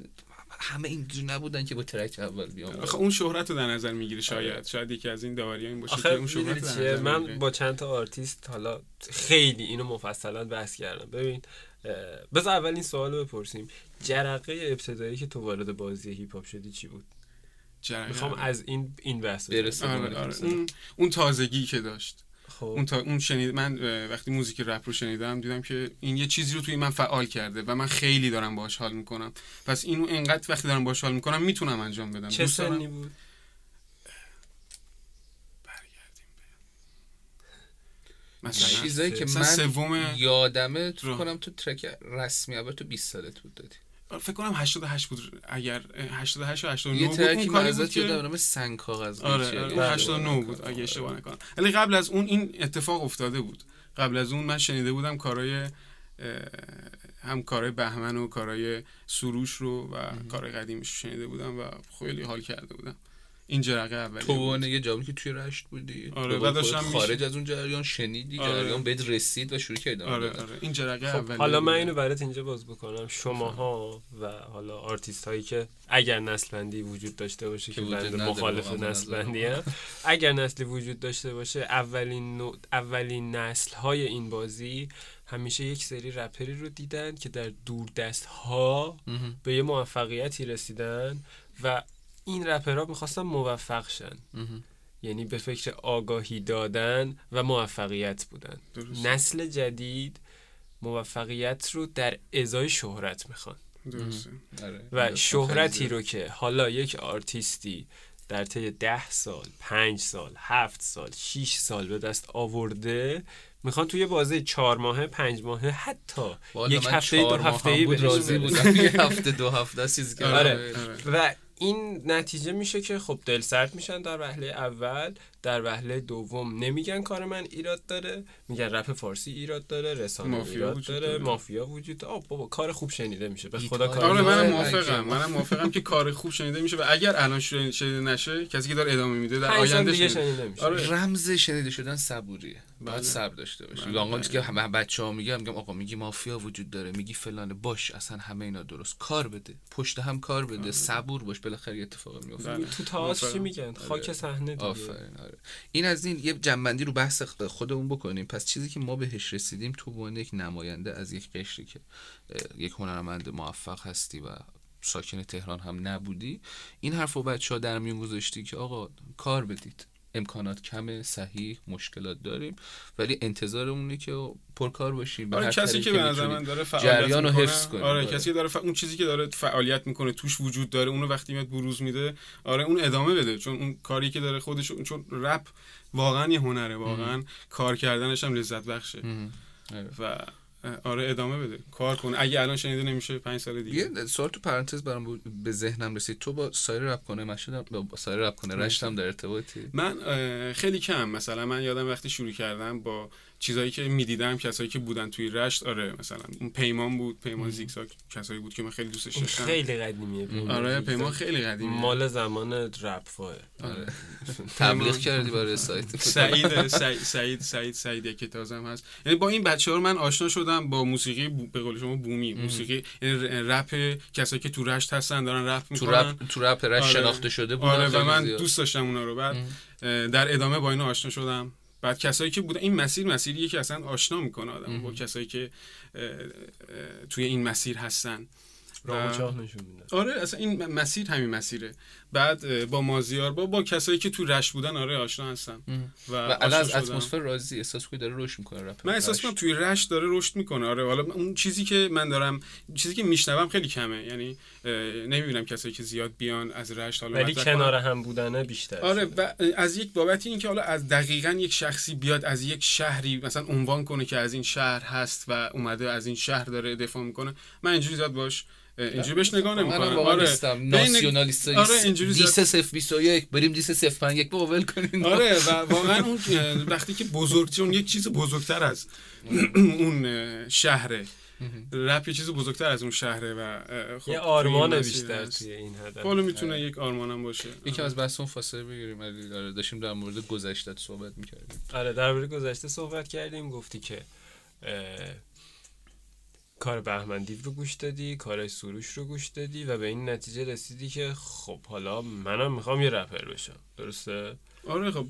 همه اینجوری نبودن که با track اول بیام آخه اون شهرت رو در نظر می‌گیره شاید شاید یکی از این داوری این باشه که اون شهرت چیه من. با چند تا آرتیست حالا خیلی اینو مفصلا بحث کردم ببین بذار اول این سوال رو بپرسیم جرقه ابتدایی که تو وارد بازی هیپ هاپ شدی چی بود می‌خوام. از این این بحث. بزنم. آره آره اون اون تازگی که داشت خب. اون تا اون شنید من وقتی موزیک رپ رو شنیدم دیدم که این یه چیزی رو توی من فعال کرده و من خیلی دارم باهاش حال می‌کنم. پس اینو انقدر وقتی دارم باهاش حال می‌کنم می‌تونم انجام بدم. چه سنی بود؟ مثلا چیزایی که من سوم یادمه رو. کنم تو ترک رسمی اول تو 20 سالت بود دادی. فکر کنم 88 بود اگر اه، 88 یا 89 یه بود ترکی اون من کاری بود که سنگ کاغذ آره آره اگه اون اشتباه 89 نکنم. بود اگه اشتباه نکنم. ولی قبل از اون این اتفاق افتاده بود. قبل از اون من شنیده بودم کارهای اه، هم کارهای بهمن و کارهای سروش رو و کارهای قدیمیش شنیده بودم و خیلی حال کرده بودم. این جرقه اولی تو. عنوان یه جایی که توی رشت بودی آره، و قول داشتم خارج از اون جریان شنیدی آره. جریان بهت رسید و شروع کردی آره. آره این جرقه خب اولی حالا من. اینو برات اینجا باز بکنم شماها و حالا آرتیست هایی که اگر نسل بندی وجود داشته باشه که, نداره مخالف نسل بندی هم اگر نسلی وجود داشته باشه اولین نوع- اولین نسل های این بازی همیشه یک سری رپری رو دیدن که در دور دست ها به یه موفقیتی رسیدن و این رپرها می‌خواستن موفق شن. یعنی به فکر آگاهی دادن و موفقیت بودن. درست. نسل جدید موفقیت رو در ازای شهرت می‌خوان. درسته. آره. و شهرتی رو که حالا یک آرتیستی در طی ده سال پنج سال هفت سال شیش سال به دست آورده می‌خوان توی بازه چهار ماهه پنج ماهه حتی یک هفته دو هفته ای بود راضی بودم. یه هفته دو هفته چیز [LAUGHS] آره، آره. و این نتیجه میشه که خب دل سرد میشن در وهله اول در وهله دوم نمیگن کار من ایراد داره میگن رپ فارسی ایراد داره رسانه مافیا ایراد وجود داره, داره. مافیا وجود داره. آه بابا کار خوب شنیده میشه به خدا. کار آره آره، منم آره، موافقم منم موافقم که کار خوب شنیده میشه و اگر الان شنیده نشه کسی که داره ادامه میده در آینده شنیده. شنیده میشه. آره. رمز شنیده شدن صبوریه. باید بله. صبر داشته باشی. بله، واقعا بله. که همه بچه ها میگم میگم آقا میگی مافیا وجود داره میگی فلانه باش اصلا همه اینا درست. کار بده پشت هم کار بده صبور باش بالاخره یه اتفاقی میفته بله. تو تئاتر چی. میگن؟ خاک صحنه دیگه. آفرین آره. این از این یه جنبندی رو بحث خودمون بکنیم. پس چیزی که ما بهش رسیدیم تو به یک نماینده از یک قشری که یک هنرمند موفق هستی و ساکن تهران هم نبودی. این حرف و بچه ها در میون گذاشتی که آقا کار بدید. امکانات کمه صحیح مشکلات داریم ولی انتظارمونه که پرکار باشیم آره کسی که به نظر. من داره فعالیت جریان رو حفظ کنیم. آره آره. کسی که داره ف... اون چیزی که داره فعالیت می‌کنه توش وجود داره اونو وقتی میاد بروز میده آره اون ادامه بده چون اون کاری که داره خودش چون رپ واقعا یه هنره واقعا کار کردنش هم لذت بخشه آره. و آره ادامه بده. کار کن. اگه الان شنیده نمیشه پنج سال دیگه. یه سوال تو پرانتز برام بود- به ذهنم رسید. تو با سایر رپ کنه مشهد با سایر رپ کنه رشت هم در ارتباطی؟ من خیلی کم مثلا من یادم وقتی شروع کردم با چیزایی که می‌دیدم کسایی که بودن توی رشت آره مثلا اون پیمان بود پیمان زیگزاگ کسایی بود که من خیلی دوستش این داشتم. خیلی قدیمیه پیمان آره. پیمان خیلی قدیمیه. مال زمان رپ فاه آره. [LAUGHS] تبلیغ کردی برای سایت. سعید سعید سعید سعید یک تازم هست. یعنی با این بچه ها رو من آشنا شدم با موسیقی به قول شما بومی. موسیقی یعنی رپ کسایی که تو رشت هستن دارن رپ تو می‌کنن. رپ تو رپ رشت آره. شناخته شده بودن آره و من. دوست داشتم اونا رو. بعد در ادامه با اینا آشنا شدم. بعد کسایی که بودن این مسیر مسیریه که اصلا آشنا می‌کنه آدم با کسایی که توی این مسیر هستن. راه نشون آره اصلا این مسیر همین مسیره بعد با مازیار با با کسایی که تو رشت بودن آره آشنا هستم و, و از. اتمسفر راضی احساس کنی داره رشد می‌کنه رپ من احساس. کنم توی رشت داره رشد می‌کنه آره حالا اون چیزی که من دارم چیزی که میشنوم خیلی کمه یعنی نمی‌بینم کسایی که زیاد بیان از رشت حالا ولی کنار. هم بودنه بیشتر آره. و از یک بابت این که حالا از دقیقا یک شخصی بیاد از یک شهری مثلا عنوان کنه که از این شهر هست و اومده از این شهر داره دفاع می‌کنه من اینجوری زیاد باش اینجوری بهش نگاه نمی‌کنم. آره ناسیونالیست آره اینجوری زیاد دیس 021 بریم دیس 051 بابا ول کنین. آره و واقعا اون وقتی که بزرگ چون یک چیز بزرگتر از [CLEARS THROAT] اون شهره. رپ یه چیز بزرگتر از اون شهره و خب یه آرمان بیشتر. توی این هدف. حالا می‌تونه یک آرمانم باشه. یکم از بحث اون فاصله بگیریم داره داشتیم در مورد گذشته صحبت می‌کردیم. آره درباره گذشته صحبت کردیم گفتی که کار بهمن دیو رو گوش دادی کار سروش رو گوش دادی و به این نتیجه رسیدی که خب حالا منم می‌خوام یه رپر بشم. درسته؟ آره خب.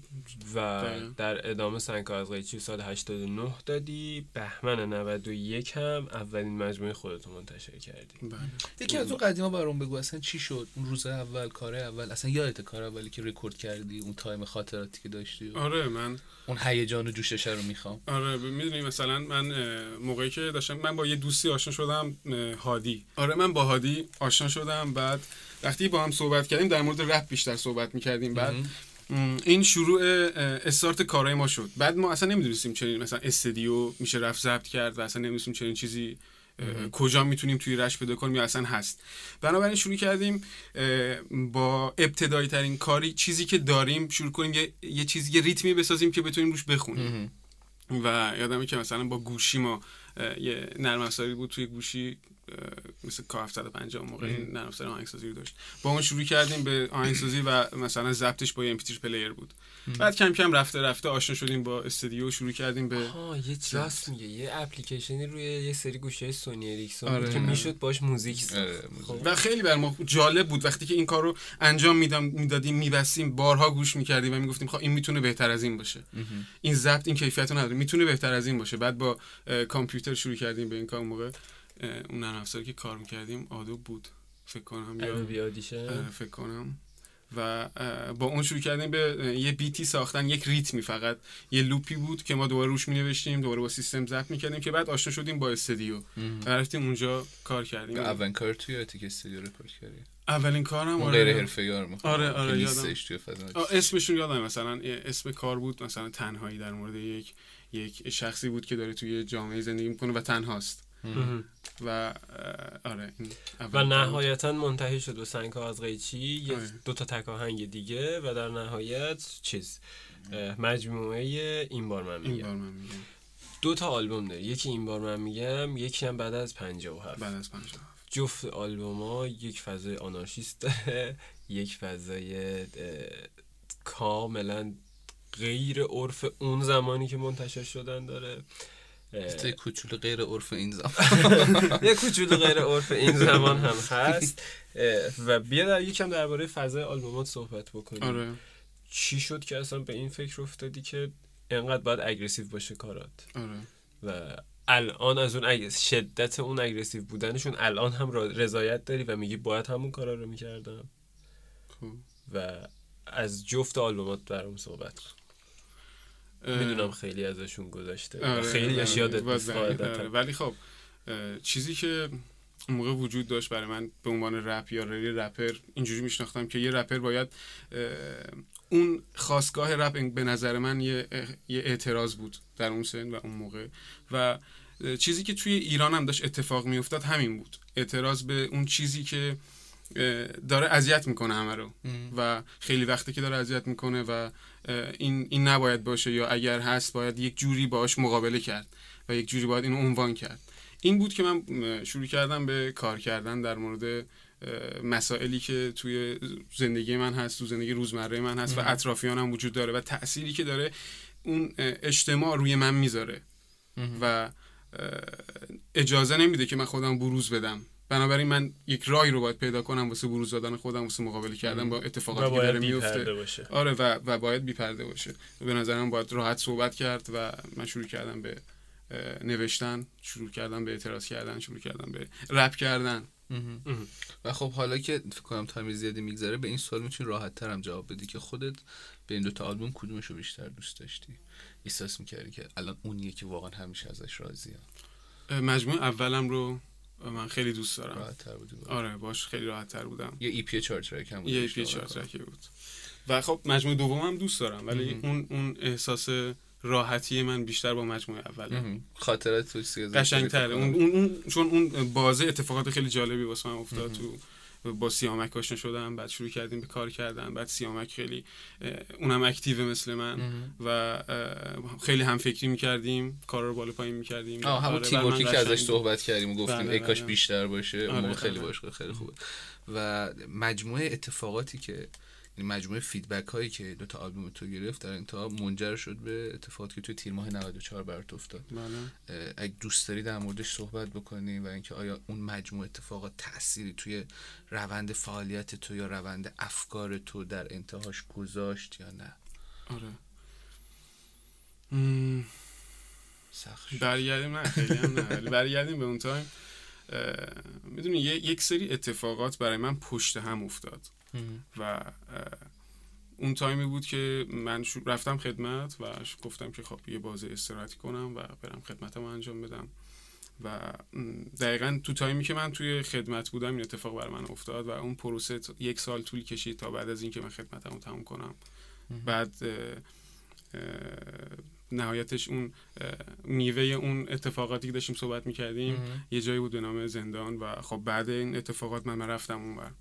و دقیقا. در ادامه سنگ از قیچی سال 89 دادی. بهمن 91 هم اولین مجموعه خودتو منتشر کردی. بله. یکی از اون قدیما برام بگو اصلا چی شد؟ اون روز اول کار اول اصلا یادت کار اولی که رکورد کردی؟ اون time خاطراتی که داشتی؟ و آره من اون هیجان و جوشش رو می‌خوام. آره می‌دونی مثلا من موقعی که داشتم من با یه دوستی آشنا شدم هادی. آره من با هادی آشنا شدم بعد وقتی با هم صحبت کردیم در مورد رپ بیشتر صحبت می‌کردیم. بعد این شروع استارت کارهای ما شد. بعد ما اصلا نمی‌دونستیم چنین مثلا استدیو میشه رفت ضبط کرد و اصلا نمی‌دونستیم چنین چیزی کجا می‌تونیم توی رش پیدا کنیم یا اصلا هست. بنابراین شروع کردیم با ابتدایی ترین کاری چیزی که داریم شروع کنیم یه, یه چیزی یه ریتمی بسازیم که بتونیم روش بخونیم. و یادمه که مثلا با گوشی ما یه نرم افزاری بود توی گوشی مثل K750 موقع این نرم افزار آهنگسازی رو داشت. با اون شروع کردیم به آهنگسازی و مثلا ضبطش با MP3 player بود. بعد کم کم رفته رفته آشنا شدیم با استودیو شروع کردیم به ها یه راست میگه. یه اپلیکیشنی روی یه سری گوشی سونی اریکسون آره. که می‌شد باش موزیک آره، خب. و خیلی بر ما جالب بود. وقتی که این کار رو انجام میدم می‌دادیم میبستیم بارها گوش می‌کردیم و می‌گفتیم خب این می‌تونه بهتر از این باشه. این ضبط این کیفیت رو نداره. می‌تونه بهتر از این باشه. بعد با کامپیوتر شروع کردیم به این کار اون موقع. اون نرم افزاری که کار می‌کردیم Adobe بود. فکر کنم یا فکر کنم. و با اون شروع کردیم به یه beat ی ساختن یک ریتمی فقط. یه loop ی بود که ما دوباره روش می نوشتیم دوباره با سیستم ضبط می‌کردیم که بعد آشنا شدیم با استودیو و رفتیم اونجا کار کردیم. اولین کار توی یادتی که استودیو رکورد کردی؟ اولین کارم آره. غیر حرفه‌ای رو. آره، آره، یادم. توی آه، اسمشون یادم مثلا اسم کار بود مثلا تنهایی در مورد یک یک شخصی بود که داره توی جامعه زندگی می‌کنه و تنهاست. و آره این و. نهایتا منتهی شد به سنگ از قیچی. یه آره. دو تا تکاهنگ دیگه و در نهایت چیز مجموعه این بار من این میگم. بار من میگم. دو تا آلبوم داره. یکی این بار من میگم یکی هم بعد از 57 بعد از پنجاه جفت آلبوما یک فضای آنارشیست داره یک فضای کاملا غیر عرف اون زمانی که منتشر شدن داره. یه کوچولو غیر عرف این زمان. [LAUGHS] یه کوچولو غیر عرف این زمان هم هست. و بیا در یکم درباره فضای آلبومات صحبت بکنیم. آره. چی شد که اصلا به این فکر افتادی که انقدر باید aggressive باشه کارات؟ آره. و الان از اون شدت اون aggressive بودنشون الان هم رضایت داری و میگی باید همون کارا رو می‌کردم؟ خب. و از جفت آلبومات برام صحبت کن. می‌دونم خیلی ازشون گذشته. آره، خیلی آره، یادت. آره، ولی خب چیزی که اون موقع وجود داشت برای من به عنوان رپ یا رپر اینجوری میشناختم که یه رپر باید اون خواستگاه رپ به نظر من یه, اعتراض بود در اون سن و اون موقع. و چیزی که توی ایران هم داشت اتفاق میافتاد همین بود. اعتراض به اون چیزی که داره اذیت می‌کنه همه رو. و خیلی وقته که داره اذیت می‌کنه و این این نباید باشه یا اگر هست باید یک جوری باش مقابله کرد و یک جوری باید اینو عنوان کرد. این بود که من شروع کردم به کار کردن در مورد مسائلی که توی زندگی من هست تو زندگی روزمره من هست و اطرافیانم وجود داره و تأثیری که داره اون اجتماع روی من می‌ذاره. و اجازه نمیده که من خودم بروز بدم. بنابراین من یک راهی رو باید پیدا کنم واسه بروز دادن خودم واسه مقابله کردن با اتفاقاتی که باید داره بی‌پرده میفته باشه. آره و, و باید بیپرده باشه. و به نظرم باید راحت صحبت کرد و من شروع کردم به نوشتن شروع کردم به اعتراض کردن شروع کردم به رپ کردن. و خب حالا که فکر کنم تایم زیادی میگذره به این سوال می‌تونی راحت ترم جواب بدی که خودت به این دوتا آلبوم کدومش رو بیشتر دوست داشتی؟ احساس می‌کردی که الان اونیه که واقعا همیشه ازش راضیم اه، مجموعه اولم رو من خیلی دوست دارم راحت تر بودی. آره باش خیلی راحت تر بودم یه ای پی چهار ترک هم بود یه اشتباه پی چهار. ترکه بود و خب مجموعه دومم دوست دارم ولی اون اون احساس راحتی من بیشتر با مجموعه اوله مهم. خاطرات تو چیزی ازش قشنگ داری تره فکر اون. اون, چون اون بازه اتفاقات خیلی جالبی واسه من افتاد تو با سیامک آشنا شدم بعد شروع کردیم به کار کردن بعد سیامک خیلی اونم active مثل من و خیلی هم فکری می‌کردیم کار رو بالا پایین می‌کردیم. آه همون teamwork ی که ازش صحبت کردیم و گفتیم بله، ای کاش بله. بیشتر باشه اون آره، خیلی آره. باش خیلی خوبه. و مجموعه اتفاقاتی که یعنی مجموعه feedback هایی که دو تا آلبوم تو گرفت در انتها منجر شد به اتفاقاتی که توی تیر ماه 94 برات افتاد. بله. اگه دوست داری در موردش صحبت بکنی و اینکه آیا اون مجموعه اتفاقات تأثیری توی روند فعالیت تو یا روند افکار تو در انتهاش گذاشت یا نه؟ آره. سخت. برگردیم نه خیلی هم نه ولی برگردیم به اون تایم. می‌دونی یک سری اتفاقات برای من پشت هم افتاد. و اون تایمی بود که من رفتم خدمت و گفتم که خب یه بازه استراحتی کنم و برم خدمتم انجام بدم. و دقیقا تو time ی که من توی خدمت بودم این اتفاق بر من افتاد و اون پروسه یک سال طول کشید تا بعد از اینکه من خدمتم رو تموم کنم. بعد نهایتش اون میوه اون اتفاقاتی که داشتیم صحبت می‌کردیم یه جایی بود به نام زندان و خب بعد این اتفاقات من, من رفتم اونور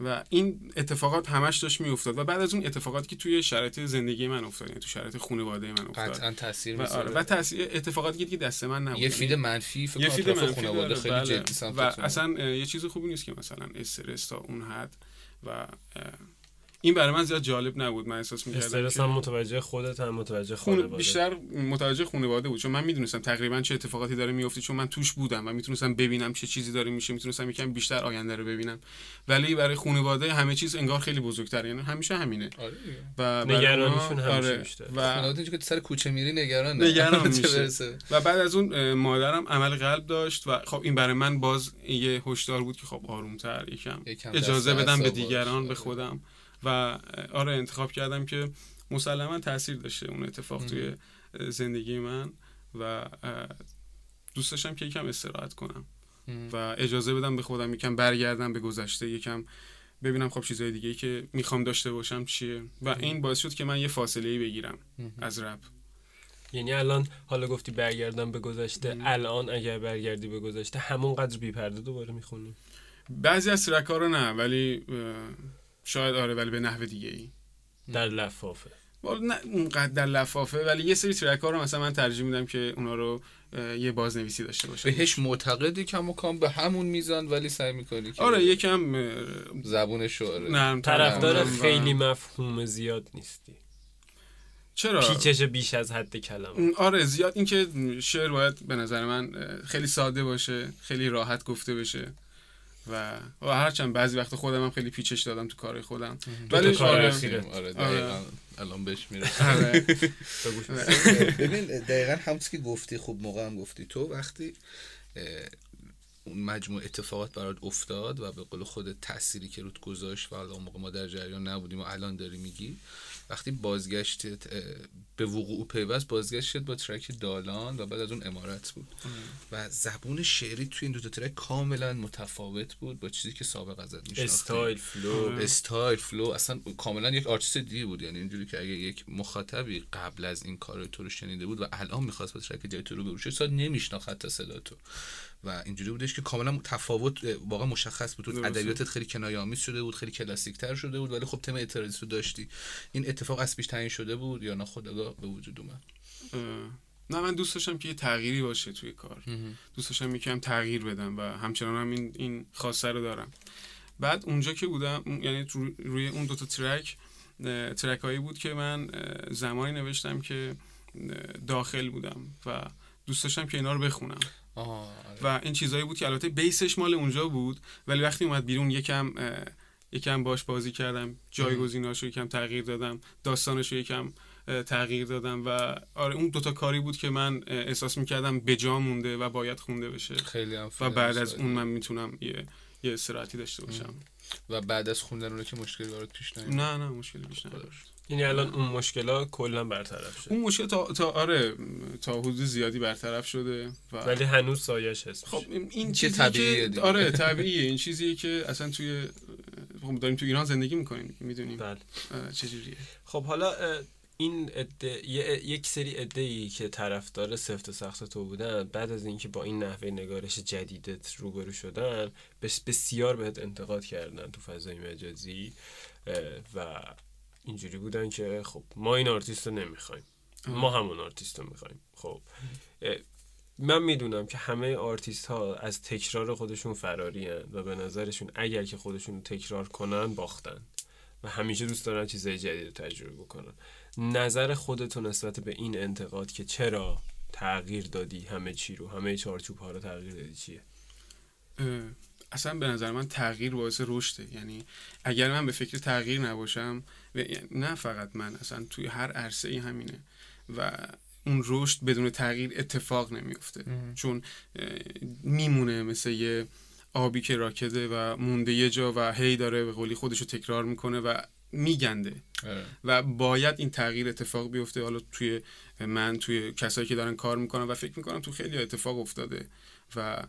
و این اتفاقات همش داشت میافتاد و بعد از اون اتفاقاتی که توی شرایط زندگی من افتاد یعنی تو شرایط خانواده من افتاد. قطعا تاثیر و, آره و تاثیر اتفاقاتی که دست من نبود. یه feed یعنی منفی فکر یه feed منفی خانواده خیلی بله. جدی و. اصلا یه چیز خوبی نیست که مثلا استرس تا اون حد و این برای من زیاد جالب نبود من احساس می‌کردم استرس که هم متوجه خودت هم متوجه خانواده بیشتر متوجه خانواده بود چون من می‌دونستم تقریبا چه اتفاقاتی داره میفته چون من توش بودم و می‌تونستم ببینم چه چیزی داره میشه می‌تونستم یکم بیشتر آینده رو ببینم ولی برای خانواده همه چیز انگار خیلی بزرگتر یعنی همیشه همینه آره. و نگرانیشون همیشه آره بیشتر. و که تو سر کوچه میری نگران نگران [LAUGHS] چه میشه. برسه. و بعد از اون مادرم عمل قلب داشت و خب این برای من باز یه هشدار بود که خب آرومتر یکم یکم اجازه بدم به دیگران. به خودم و آره انتخاب کردم که مسلما تاثیر داشته اون اتفاق توی زندگی من و دوست داشتم که یکم استراحت کنم و اجازه بدم به خودم یکم برگردم به گذشته یکم ببینم خب چیزای دیگه ای که می‌خوام داشته باشم چیه و این باعث شد که من یه فاصله ای بگیرم از رپ. یعنی الان حالا گفتی برگردم به گذشته الان اگر برگردی به گذشته همون قدر بی پرده دوباره می‌خونی. بعضی از ترک ها رو نه ولی شاید آره ولی به نحو دیگه ای. در لفافه. نه اونقدر در لفافه ولی یه سری ترک ها رو مثلا من ترجیح میدم که اونا رو یه بازنویسی داشته باشه بهش معتقدی کم و کام به همون میزان ولی سعی می‌کنی که آره یکم زبون شعره نرم طرفدار خیلی مفهوم زیاد نیستی. چرا؟ پیچش بیش از حد کلمه. آره زیاد اینکه شعر باید به نظر من خیلی ساده باشه خیلی راحت گفته بشه. و و هرچند بعضی وقت خودم هم خیلی پیچش دادم تو کار خودم. ولی کار الان بهش می‌رسه [LAUGHS] آره. [LAUGHS] ببین دقیقا همونی که گفتی خوب موقع هم گفتی. تو وقتی اون مجموع اتفاقات برات افتاد و به قول خود تأثیری که رود گذاشت و حالا اون موقع ما در جریان نبودیم و الان داری میگی وقتی بازگشتت اه، به وقوع پیوست بازگشتت با track دالان و بعد از اون عمارت بود. و زبون شعری توی این دو تا track کاملا متفاوت بود با چیزی که سابق ازت میشناختیم. style, flow. style, flow. اصلا کاملا یک آرتیست دی بود. یعنی اینجوری که اگه یک مخاطبی قبل از این کار تو رو شنیده بود و الان می‌خواست با track جدید تو روبرو شه شاید نمیشناخت حتی صدا تو. و اینجوری بودش که کاملا تفاوت واقعا مشخص بود. ادبیاتت خیلی کنایه آمیز شده بود خیلی کلاسیک تر شده بود ولی خب تم اعتراضی تو داشتی. این اتفاق از پیش تعیین شده بود یا ناخودآگاه به وجود اومد. نه من دوست داشتم که یه تغییری باشه توی کار. دوست داشتم یکم تغییر بدم و همچنان هم این این خواسته رو دارم. بعد اونجا که بودم یعنی روی اون دوتا ترک ترک هایی بود که من زمانی نوشتم که داخل بودم و دوست داشتم که اینا رو بخونم. آه. و این چیزایی بود که البته بیسش مال اونجا بود ولی وقتی اومد بیرون یکم یکم باش بازی کردم جایگزیناش رو یکم تغییر دادم داستانش رو یکم تغییر دادم و آره اون دوتا کاری بود که من احساس می‌کردم به جا مونده و باید خونده بشه. خیلی و بعد از. اون من می‌تونم یه یه استراحتی داشته باشم. و بعد از خوندن اون که مشکلی برات پیش نیومد؟ نه نه مشکلی بیش نداشت یعنی الان اون مشکلا کلا برطرف شد اون مشکل تا, تا آره تا حدود زیادی برطرف شده و ولی هنوز سایش هست. خب این- چیزی طبیعیه که دیگه. آره طبیعیه. این چیزیه که اصلا توی خب داریم تو ایران زندگی می‌کنیم می‌دونیم. بله. چجوریه خب حالا این عده یه- یک سری عده ای که طرفدار سفت و سخت تو بودن بعد از اینکه با این نحوه نگارش جدیدت روبرو شدن بس بسیار بهت انتقاد کردن تو فضای مجازی و اینجوری بودن که خب ما این آرتیست رو نمی‌خوایم. ما همون آرتیست رو می‌خوایم. خب. من می‌دونم که همه آرتیست ها از تکرار خودشون فراری و به نظرشون اگر که خودشون رو تکرار کنن باختن. و همیشه دوست دارن چیزای جدید رو تجربه بکنن. نظر خودتو نسبت به این انتقاد که چرا تغییر دادی؟ همه چی رو همه چارچوب ها رو تغییر دادی چیه؟ اصلا به نظر من تغییر باعث رشده. یعنی اگر من به فکر تغییر نباشم و نه فقط من اصلا توی هر عرصه ای همینه. و اون رشد بدون تغییر اتفاق نمیفته چون میمونه مثل یه آبی که راکده و مونده یه جا و هی داره به قولی خودشو تکرار می‌کنه و میگنده. آره. و باید این تغییر اتفاق بیفته. حالا توی من توی کسایی که دارن کار می‌کنن و فکر می‌کنم تو خیلی اتفاق افتاده. و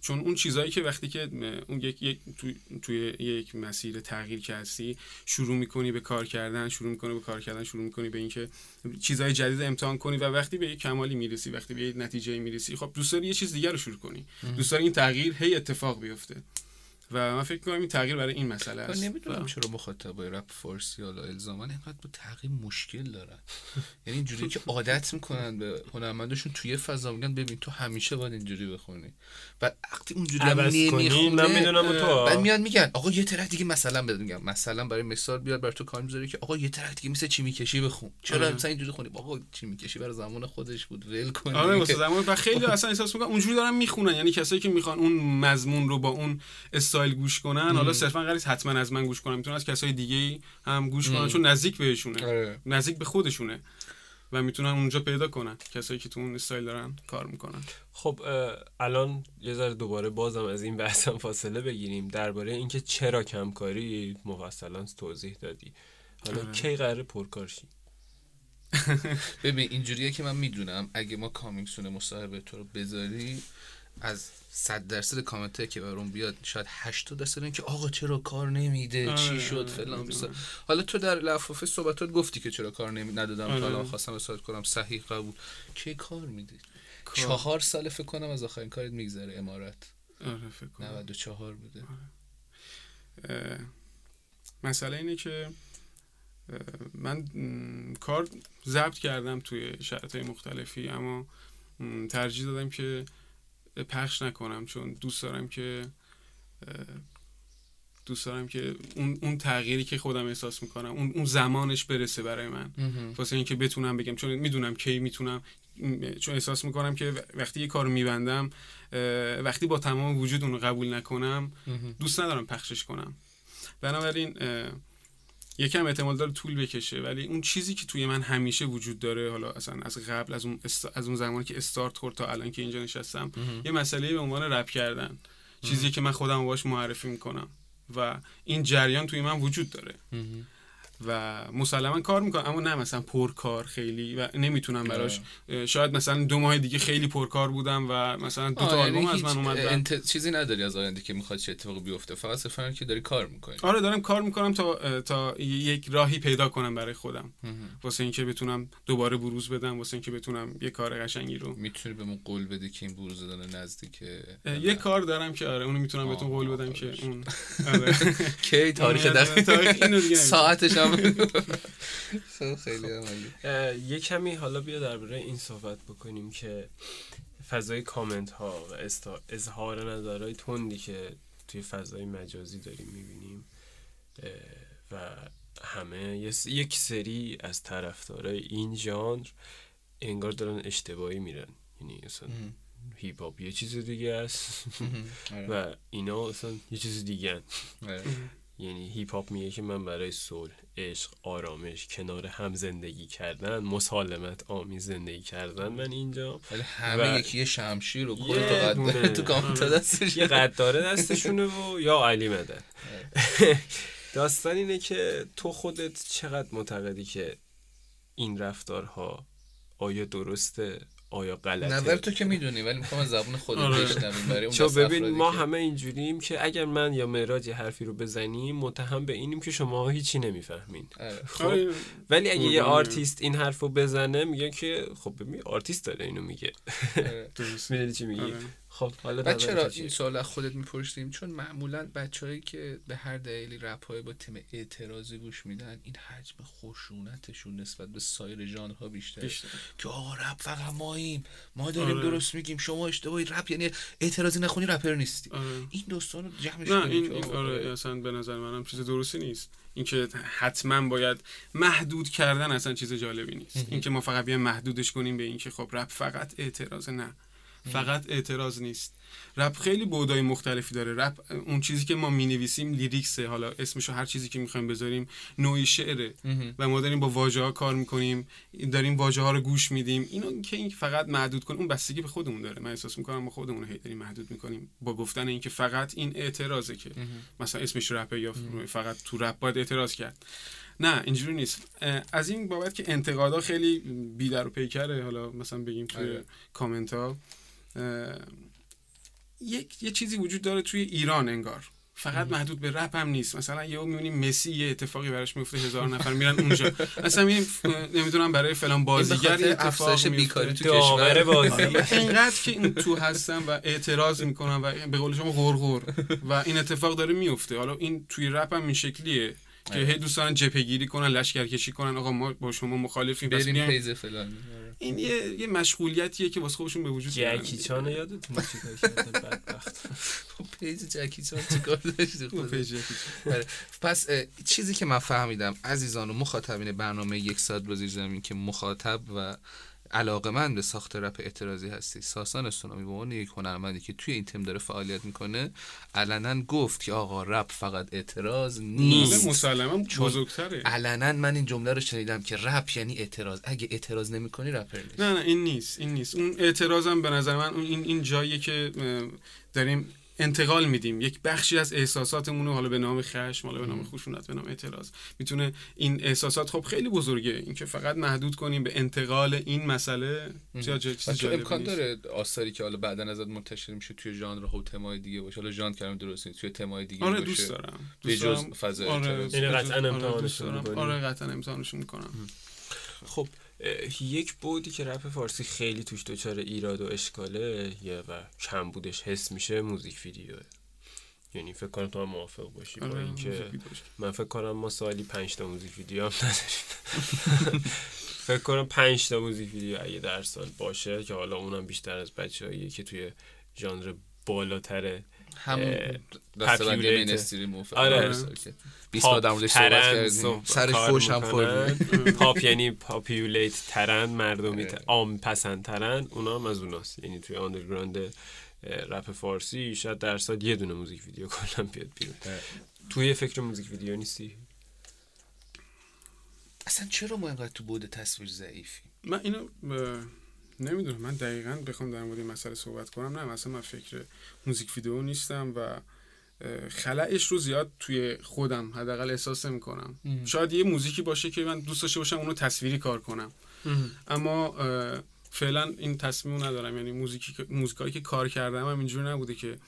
چون اون چیزایی که وقتی که اون یک, یک توی, توی یک مسیر تغییر که هستی شروع می‌کنی به کار کردن شروع می‌کنی به کار کردن شروع می‌کنی به اینکه چیزهای جدید امتحان کنی و وقتی به یک کمالی می‌رسی وقتی به یک نتیجه می‌رسی خب دوست داری یه چیز دیگر رو شروع کنی. دوست داری این تغییر هی اتفاق بیفته. و من فکر کنم این تغییر برای این مسئله است. نمی‌دونم چرا مخاطبای رپ فارسی حالا الزاما اینقدر با تغییر مشکل دارن. یعنی اینجوری که [LAUGHS] عادت می‌کنن به هنرمندشون توی فضا میگن ببین تو همیشه باید اینجوری بخونی. و وقتی اونجوری نمی‌خونه من می‌دونم و تو بعد میاد میگن آقا یه ترک دیگه مثلا بهت میگم. مثلا برای مثال بیاد بر تو کار می‌ذاری که آقا یه ترک دیگه مثل چی می‌کشی بخون. چرا آره. مثلا اینجوری خونی؟ آقا چی می‌کشی برای زمان خودش بود ول کن آره. واسه زمان و خیلی اصلا احساس می‌کنم اونجوری دارن می‌خونن. یعنی کسایی که می‌خوان اون مضمون رو با اون استایل گوش کنن. حالا صرفا قرار حتما از من گوش کنن. می‌تونن از کسای دیگه هم گوش کنن چون نزدیک بهشونه. آره. نزدیک به خودشونه. و می‌تونن اونجا پیدا کنن. کسایی که تو اون استایل دارن کار می‌کنن. خب الان یه ذره دوباره بازم از این بحثم فاصله بگیریم. درباره اینکه چرا کمکاری مفصلا توضیح دادی. حالا کی قراره پرکار شی [LAUGHS] ببین اینجوریه که من می‌دونم. اگه ما کامیکسون مصاحبه تو رو بذاری از صد درصد کامنت که برام بیاد شاید 80 درصد که آقا چرا کار نمیده آره، چی شد آره، فلان می‌دونم. بیسار. حالا تو در لفافه صحبتات گفتی که چرا کار نمی ندادم آره. الان خواستم اصالت کنم صحیح قبول کی کار میدی. چهار سال فکر کنم از آخرین کارت میگذره امارت آره فکر کنم 94 بوده اه، مسئله اینه که من کار ضبط کردم توی شرط مختلفی اما ترجیح دادم که پخش نکنم چون دوست دارم که دوست دارم که اون, اون تغییری که خودم احساس می‌کنم اون, اون زمانش برسه برای من. واسه اینکه بتونم بگم چون می‌دونم کی می‌تونم چون احساس می‌کنم که وقتی یه کار میبندم وقتی با تمام وجود اون رو قبول نکنم دوست ندارم پخشش کنم. بنابراین یکم احتمال داره طول بکشه ولی اون چیزی که توی من همیشه وجود داره حالا اصلا از قبل از اون است- از اون زمانی که استارت خورد تا الان که اینجا نشستم یه مسئله به عنوان رپ کردن. چیزی که من خودم باش معرفی می‌کنم. و این جریان توی من وجود داره. و مسلما کار می‌کنم اما نه مثلا پرکار خیلی و نمی‌تونم براش شاید مثلا دو ماه دیگه خیلی پرکار بودم و مثلا دو تا آه، یعنی آلبوم از من اومد انت... چیزی نداری از آینده که می‌خواد چه اتفاقی بیفته فقط صرفا که داری کار می‌کنی آره دارم کار می‌کنم تا تا یک راهی پیدا کنم برای خودم واسه اینکه بتونم دوباره بروز بدم واسه اینکه بتونم یه کار قشنگی رو می‌تونی بهمون قول بدی که این بروز دادن نزدیکه یه کار دارم که آره اونو می‌تونم بهتون قول بدم که. اون آره. [LAUGHS] کی تاریخ آره، دقیق. [LAUGHS] ساعتش هم خیلی یه کمی حالا بیا درباره این صحبت بکنیم که فضای کامنت ها و اظهار نظرهای تندی که توی فضای مجازی داریم می‌بینیم و همه یک سری از طرفدارای این ژانر انگار دارن اشتباهی میرن. یعنی اصلا هیپ هاپ یه چیز دیگه است. آره. و اینا اصلا یه چیز دیگه آره. یعنی هیپ هاپ میگه که من برای صلح عشق آرامش کنار هم زندگی کردن مسالمت آمیز زندگی کردن من اینجا ولی همه و- یکی شمشیر و کل تو قد. [LAUGHS] تو کامنت دستش. یه قداره دستشونه و یا علی مدد. [LAUGHS] داستان اینه که تو خودت چقدر معتقدی که این رفتارها آیا درسته؟ آیا غلطه نظر تو که می‌دونی ولی می‌خوام از زبون خودت آره. بشنویم برای اون چون ببین ما که- همه اینجوریم که اگر من یا معراج یه حرفی رو بزنیم متهم به اینیم که شما هیچی نمی‌فهمین آره. خب آره. ولی اگه یه. آرتیست این حرف رو بزنه میگه که خب ببین آرتیست داره اینو میگه. [LAUGHS] درست. می‌دونی چی میگی. خب حالا چرا؟ این سوال از خودت می‌پرسیم؟ چون معمولا بچههایی که به هر دلیلی رپ های با تم اعتراضی گوش میدن این حجم خشونتشون نسبت به سایر ژانرها بیشتره. بیشتر. که آقا رپ فقط ماییم. ما داریم آره. درست میگیم. شما اشتباهی. رپ یعنی اعتراضی نخونی رپر نیستی. آره. این داستان رو جمعش نه این, این آره اصلا به نظر منم چیز درستی نیست. اینکه حتما باید محدود کردن اصلا چیز جالبی نیست. اینکه ما فقط بیایم محدودش کنیم به اینکه خب رپ فقط اعتراض نه. فقط اعتراض نیست. رپ خیلی بودای مختلفی داره. رپ اون چیزی که ما می نویسیم لیریکسه. حالا اسمشو هر چیزی که می‌خوایم بذاریم نوعی شعره. و ما داریم با واژه ها کار می‌کنیم. داریم واژه ها رو گوش میدیم. اینو که این فقط محدود کن اون بستگی به خودمون داره. من احساس می‌کنم ما خودمون هی داریم محدود می‌کنیم با گفتن اینکه فقط این اعتراضه که مثلا اسمش رپه یا فقط تو رپ باید اعتراض کرد. نه اینجوری نیست. از این بابت که انتقادا خیلی بیدر و پیکره. حالا مثلا بگیم توی آره. کامنت ها یک یه چیزی وجود داره توی ایران انگار. فقط محدود به رپ هم نیست. مثلا یهو می‌بینیم مسی یه اتفاقی براش میفته هزار نفر میرن اونجا. مثلا می‌بینیم نمی‌دونم برای فلان بازیگر افزایش. بیکاری تو داور کشور. بازی. اینقدر که این تو هستن و اعتراض می‌کنن و به قول شما غرغر. و این اتفاق داره میفته حالا این توی رپ هم این شکلیه. که هی دوستان جبهه‌گیری کنن لشکرکشی کنن آقا ما با شما مخالفیم پس بریم. page فلان. این یه یه مشغولیتیه که واسه خودشون به وجود میارن. جکی چانو یادتونه چیکار کرده بدبخت [LAUGHS] خب page جکی چان چیکار داشتی چان. پس چیزی که من فهمیدم عزیزان و مخاطبین برنامه یک ساعت با زیر زمین که مخاطب و علاقه من به ساخت رپ اعتراضی هستی. ساسان استونامی به عنوان یک هنرمندی که توی این تیم داره فعالیت می‌کنه علنا گفت که آقا رپ فقط اعتراض نیست. مسلما بزرگتره. علنا من این جمله رو شنیدم که رپ یعنی اعتراض. اگه اعتراض نمی‌کنی رپر نیست نه نه این نیست این نیست. اون اعتراضم به نظر من اون این این جاییه که داریم انتقال میدیم یک بخشی از احساساتمون رو حالا به نام خشم حالا به نام خشونت به نام اعتراض می‌تونه این احساسات خب خیلی بزرگه اینکه فقط محدود کنیم به انتقال این مسئله امکان نیست. داره آثاری که حالا بعدا ازت منتشر میشه توی ژانر و تمای دیگه باشه حالا ژانر کردم درست نیست توی تمای دیگه آره دوست دارم به جز دارم. فضای آره. یعنی قطعاً آره، دوست دارم. می‌کنی. آره قطعا امتحانشون می‌کنم خب یک بودی که رپ فارسی خیلی توش دچار ایراد و اشکاله یه و کم بودش حس میشه موزیک ویدیوه یعنی فکر کنم تو هم موافق باشی با آره، اینکه. من فکر کنم ما سالی پنج تا موزیک ویدیو هم نداریم [LAUGHS] فکر کنم پنج تا موزیک ویدیو اگه در سال باشه که حالا اونم بیشتر از بچه‌ایه که توی ژانر بالاتره همون اه، دسته‌بندی. mainstream ی موفق آره. آره 20 بار در موردش صحبت کردیم. سر فوش هم خوردیم. [LAUGHS] پاپ یعنی popular ترن مردمی آره. عام پسند ترن اونا هم از اوناست. یعنی توی underground رپ فارسی شاید در سال یه دونه music video کلا بیاد بیرون. توی فکر music video نیستی؟ اصلا چرا ما اینقدر تو بعد تصویر ضعیفی؟ من اینو نمی‌دونم من دقیقا بخوام در مورد این مسئله صحبت کنم نه مثلا من فکر موزیک ویدیو نیستم و خلعش رو زیاد توی خودم حداقل احساس کنم شاید یه موزیکی باشه که من دوست داشته باشم اونو تصویری کار کنم. اما اه، فعلا این تصمیم ندارم. یعنی موزیکی موزیکایی که کار کردم هم اینجوری نبوده که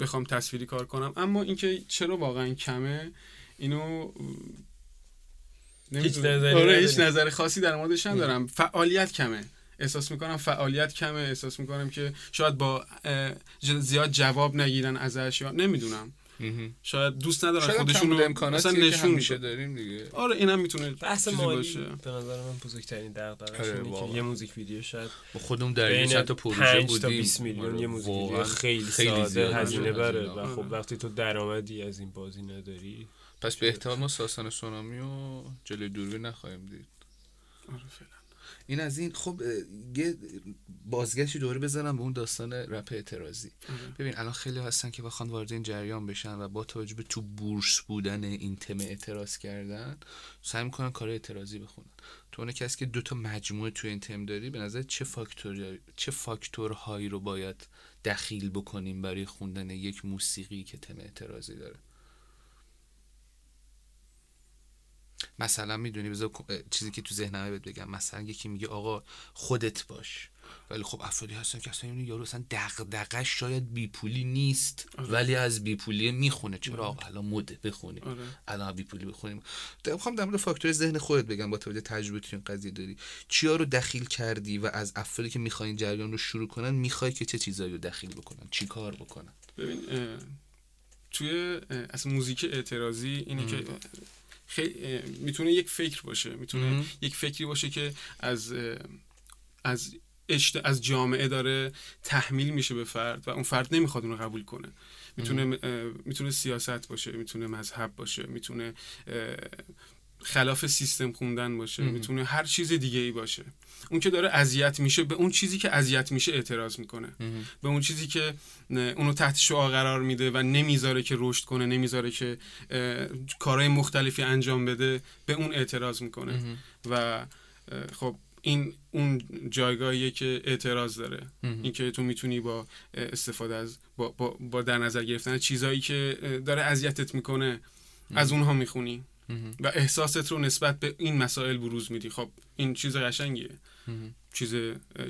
بخوام تصویری کار کنم. اما اینکه چرا واقعا کمه اینو هیچ. نظری آره؟ هیچ نظر خاصی در موردش ندارم. فعالیت کمه. احساس می‌کنم فعالیت کمه. احساس می‌کنم که شاید با زیاد جواب نگیرن ازش یا نمی‌دونم. شاید دوست ندارن خودشون کم رو مثلا که نشون همیشه بده. داریم دیگه. آره اینم می‌تونه بحث مالی باشه. به نظر من بزرگترین دغدغه‌ش آره، اینه که. یه موزیک ویدیو شاید با خودمون در چند تا پروژه 5 تا بودیم. 20 میلیون آره، یه موزیک ویدیو واقعاً خیلی, خیلی ساده. هزینه آره، بره. و خب وقتی تو درآمدی از این بازی نداری پس به احتمال ما ساسان سونامی و جلوی دوربین نخواهیم دید. آره فعلا. این از این خب یه بازگشتی دوره بزنم به اون داستان رپ اعتراضی. ببین الان خیلی هستن که بخوان وارد این جریان بشن و با توجه به تو بورس بودن این تم اعتراض کردن سعی می‌کنن کار اعتراضی بخونن. تو اون کسی که دو تا مجموعه تو این تم داری به نظر چه فاکتور چه فاکتورهایی رو باید دخیل بکنیم برای خوندن یک موسیقی که تم اعتراضی داره؟ مثلا می‌دونی بذار چیزی که تو ذهنمه بهت بگم. مثلا یکی میگه آقا خودت باش. ولی خب افرادی هستن که اصلا اینو یارو اصلا دغدغش شاید بیپولی نیست ولی از بیپولی می‌خونه. چرا؟ آقا الان مده بخونیم آره. الان بیپولی بخونیم. می‌خوام در مورد فاکتور ذهن خودت بگم با توجه تجربه تو این قضیه داری. چیا رو دخیل کردی و از افرادی که می‌خواین این جریان رو شروع کنن می‌خوای که چه چیزایی رو دخیل بکنن؟ چی کار بکنن؟ ببین اه، توی از موزیک اعتراضی اینه که خیلی می‌تونه یک فکر باشه می‌تونه یک فکری باشه که از از اجت... از جامعه داره تحمیل میشه به فرد و اون فرد نمی‌خواد اون رو قبول کنه. می‌تونه می‌تونه سیاست باشه می‌تونه مذهب باشه می‌تونه خلاف سیستم خوندن باشه می‌تونه هر چیز دیگه ای باشه. اون که داره اذیت میشه به اون چیزی که اذیت میشه اعتراض می‌کنه. به اون چیزی که اونو تحت شعا قرار میده و نمی‌ذاره که رشد کنه نمی‌ذاره که کارهای مختلفی انجام بده به اون اعتراض می‌کنه. و اه، خب این اون جایگاهیه که اعتراض داره. اینکه تو می‌تونی با استفاده از با, با, با در نظر گرفتن چیزایی که داره اذیتت می‌کنه از اونها می‌خونی. و احساست رو نسبت به این مسائل بروز میدی. خب این چیز قشنگیه. چیز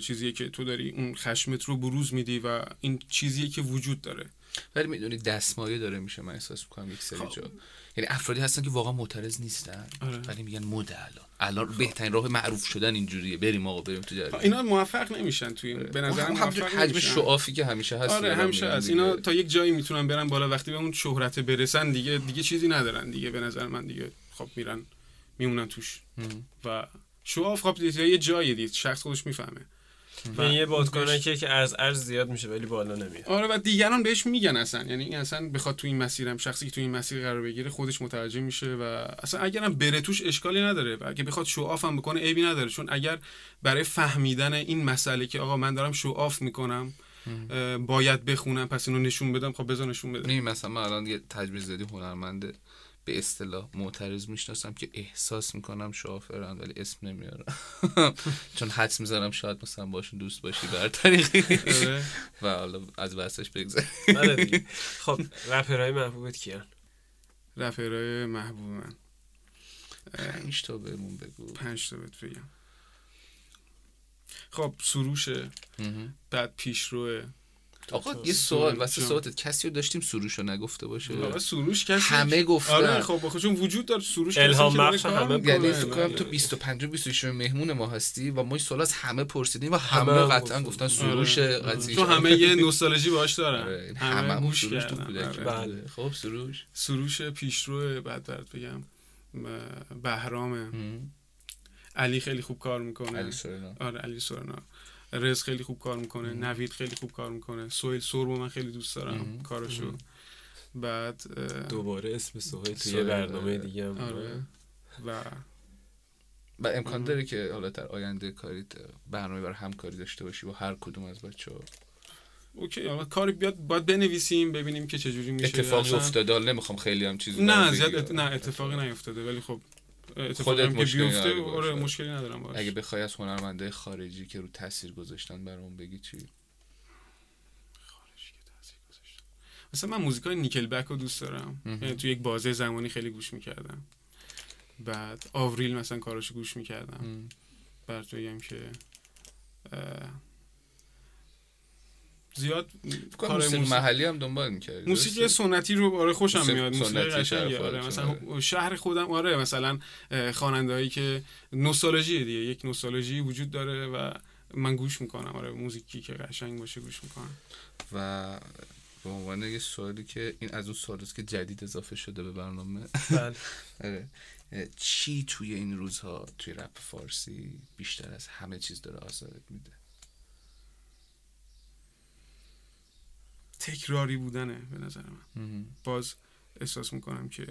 چیزیه که تو داری اون خشمت رو بروز میدی و این چیزیه که وجود داره. ولی می‌دونی دستمایه داره میشه من احساس می‌کنم یک سری جا. یعنی افرادی هستن که واقعا معترض نیستن. آره. ولی میگن مد الان. الان بهترین راه معروف شدن اینجوریه. بریم آقا بریم تو جریان. اینا موفق نمیشن توی این به نظر همونجور موفق حجم. شعافی که همیشه هست آره همیشه هست. اینا تا یک جایی می‌تونن برن بالا. وقتی به اون شهرت برسن دیگه دیگه چیزی ندارن دیگه به نظر من دیگه. خب میرن میمونن توش. و شعاف خب یه جایی دید شخص خودش می‌فهمه. این یه بادکنکیه که از ارز زیاد میشه ولی بالا نمیاد. آره و دیگران بهش میگن اصلا. یعنی این اصلا بخواد تو این مسیرم شخصی که تو این مسیر قرار بگیره خودش متوجه میشه و اصلا اگرم بره توش اشکالی نداره و اگه بخواد شو هم بکنه عیبی نداره. چون اگر برای فهمیدن این مسئله که آقا من دارم شو آف می‌کنم باید بخونم پس اینو نشون بدم خب بذار نشون بدم. این مثلا من الان یه تجویز دادی هنرمنده. به اصطلاح معترض می‌شناسم که احساس می‌کنم شافرن ولی اسم نمیارم. [LAUGHS] چون حدس می‌زنم شاید مثلا باشون دوست باشی بر طریقی. آره. [LAUGHS] و حالا از بحثش بگذاریم. دیگه. خب رپرهای محبوبت کیان؟ رپرهای محبوب من. پنج تا بهمون بگو. پنج تا بهت بگم. خب سروشه. بعد پیشروه. آقا یه سوال واسه. صحبتت کسی رو داشتیم سروش رو نگفته باشه آقا سروش کسی همه گفتن. آره خب بخاطر چون وجود داره سروش کسی الهام بخش کار همه. یعنی فکر کنم آره. تو 25 و 26 مهمون ما هستی و ما این سوال از همه پرسیدیم و همه, همه قطعا گفتن. گفتن سروش آره. قضیه چون همه یه [LAUGHS] نوستالژی باش دارن آره، همه سروش تو کودکی آره. بوده. خب سروش سروش پیشرو بعد برات بگم م- بهرامه علی خیلی خوب کار می‌کنه علی سورنا. آره علی سورنا رز خیلی خوب کار می‌کنه نوید خیلی خوب کار می‌کنه سویل سوربو من خیلی دوست دارم کارشو. بعد اه، دوباره اسم سهیل توی یه برنامه آره. دیگه هم آره. و و امکان داره که حالا در آینده کاریت برنامه برای همکاری داشته باشی با هر کدوم از بچه ها اوکی حالا کاری بیاد باید بنویسیم ببینیم که چجوری میشه. اتفاقی اصلا- افتاده حالا نمی‌خوام خیلی هم چیزی نه زیاد. ات... نه اتفاقی نیفتاده ولی خب خودت که مشکلی بیفته. آره مشکلی ندارم باش اگه بخوای از هنرمنده خارجی که رو تاثیر گذاشتن برام بگی چی؟ مثلا من موزیکای نیکل بک رو دوست دارم. یعنی تو یک بازه زمانی خیلی گوش می‌کردم. بعد آوریل مثلا کاراشو گوش می‌کردم. بر تو بگم که زیاد کار محلی هم دنبال می‌کردی موسیقی؟ سنتی رو آره خوشم موسیقی میاد موسیقی سنتی قشنگه شهر آره مثلا شهر خودم آره مثلا خواننده هایی که نوستالژی دیگه یک نوستالژی وجود داره و من گوش می‌کنم آره موزیکی که قشنگ باشه گوش می‌کنم. و به عنوان یه سوالی که این از اون سوالیست که جدید اضافه شده به برنامه. بله. [LAUGHS] آره. چی توی این روزها توی رپ فارسی بیشتر از همه چیز داره آزارت میده؟ تکراری بودنه به نظر من. باز احساس می‌کنم که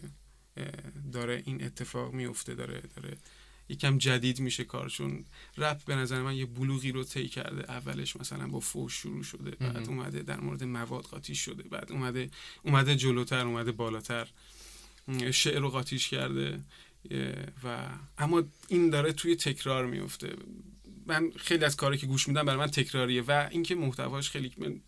داره این اتفاق میفته داره داره یکم جدید میشه کار چون رپ به نظر من یه بلوغی رو طی کرده. اولش مثلا با فوش شروع شده بعد اومده در مورد مواد قاطی شده بعد اومده اومده جلوتر اومده بالاتر. شعر رو قاطیش کرده و اما این داره توی تکرار میفته من خیلی از کاری که گوش میدم برای من تکراریه و اینکه محتواش خیلی من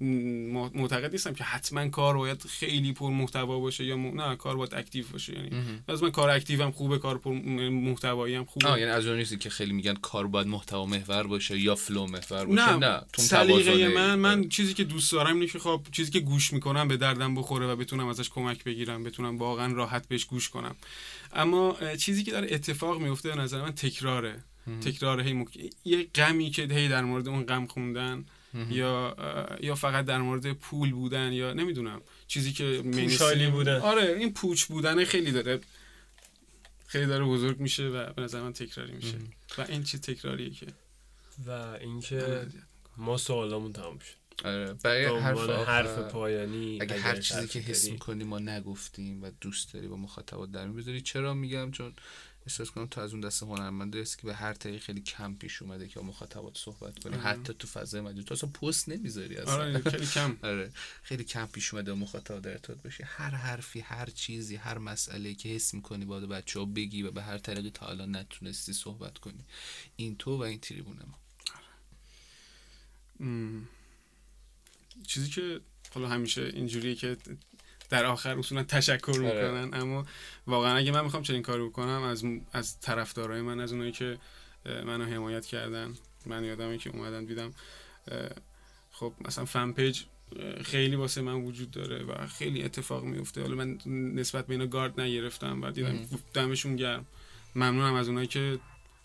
معتقد نیستم که حتما کار باید خیلی پر محتوا باشه یا م... نه کار باید active باشه. یعنی از من کار active م خوبه کار پر محتوایی هم خوبه. آه یعنی از اون نیستی که خیلی میگن کار باید محتوا محور باشه یا flow محور باشه. نه, نه سلیقه. من من چیزی که دوست دارم اینه که خب چیزی که گوش می‌کنم به دردم بخوره و بتونم ازش کمک بگیرم بتونم واقعا راحت بهش گوش کنم. اما چیزی که داره اتفاق میفته به نظر من تکراره. تکرار هی مک... یه غمی که هی در مورد اون غم خوندن. یا یا فقط در مورد پول بودن یا نمی‌دونم چیزی که پوشالی بودن. آره این پوچ بودن خیلی داره خیلی داره بزرگ میشه و به نظر من تکراری میشه. و این چی تکراریه که و اینکه ما سوالامون تمام شد آره برای حرف, حرف پایانی اگه اگر هر چیزی که حس. می‌کنی ما نگفتیم و دوست داری با مخاطبات در بذاری چرا میگم؟ چون احساس کنم تو از اون دسته هنرمنده هستی که به هر طریق خیلی کم پیش اومده که با مخاطبات صحبت کنی. حتی تو فضای مجازی. تو اصلا پست نمی‌ذاری اصلا. آره خیلی [LAUGHS] کم. آره. خیلی کم پیش اومده با مخاطب در ارتباط باشی. هر حرفی هر چیزی هر مسئله که حس می‌کنی باید بچه ها بگی و به هر طریقی تا الان نتونستی صحبت کنی. این تو و این تریبون ما. م. چیزی که حالا همیشه اینجوریه که در آخر اصولا تشکر آره. می‌کنن. اما واقعا اگه من می‌خوام چنین کاری بکنم از از طرفدارای من از اونایی که منو حمایت کردن. من یادمه که اومدن دیدم خب مثلا فن پیج خیلی واسه من وجود داره و خیلی اتفاق میفته حالا من نسبت به اینا گارد نگرفتم و دیدم دمشون گرم. ممنونم از اونایی که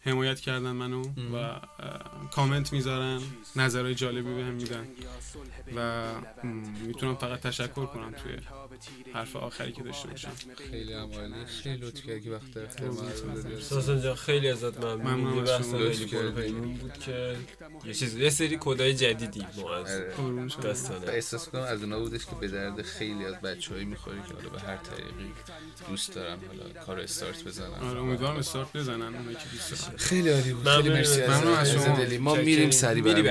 حمایت کردن منو و کامنت می‌ذارن نظرهای جالبی بهم میدن و می‌تونم فقط تشکر کنم توی حرف آخری که داشته باشم. خیلی هم عالی. خیلی لطف کردی که وقت. ساسان جان خیلی ازت ممنون. ممنون یه بحث. خیلی. پرپیمون بود که یه چیز یه سری کدای جدیدی ما از آره. داستانه. احساس کنم از اونا بودش که به درد خیلی از بچه هایی می‌خوری که حالا به هر طریقی دوست دارم حالا کار استارت بزنم. آره امیدوارم استارت بزنن اونایی که دوست دارن. خیلی عالی بود خیلی مرسی از. دلی. ما. میریم سری میری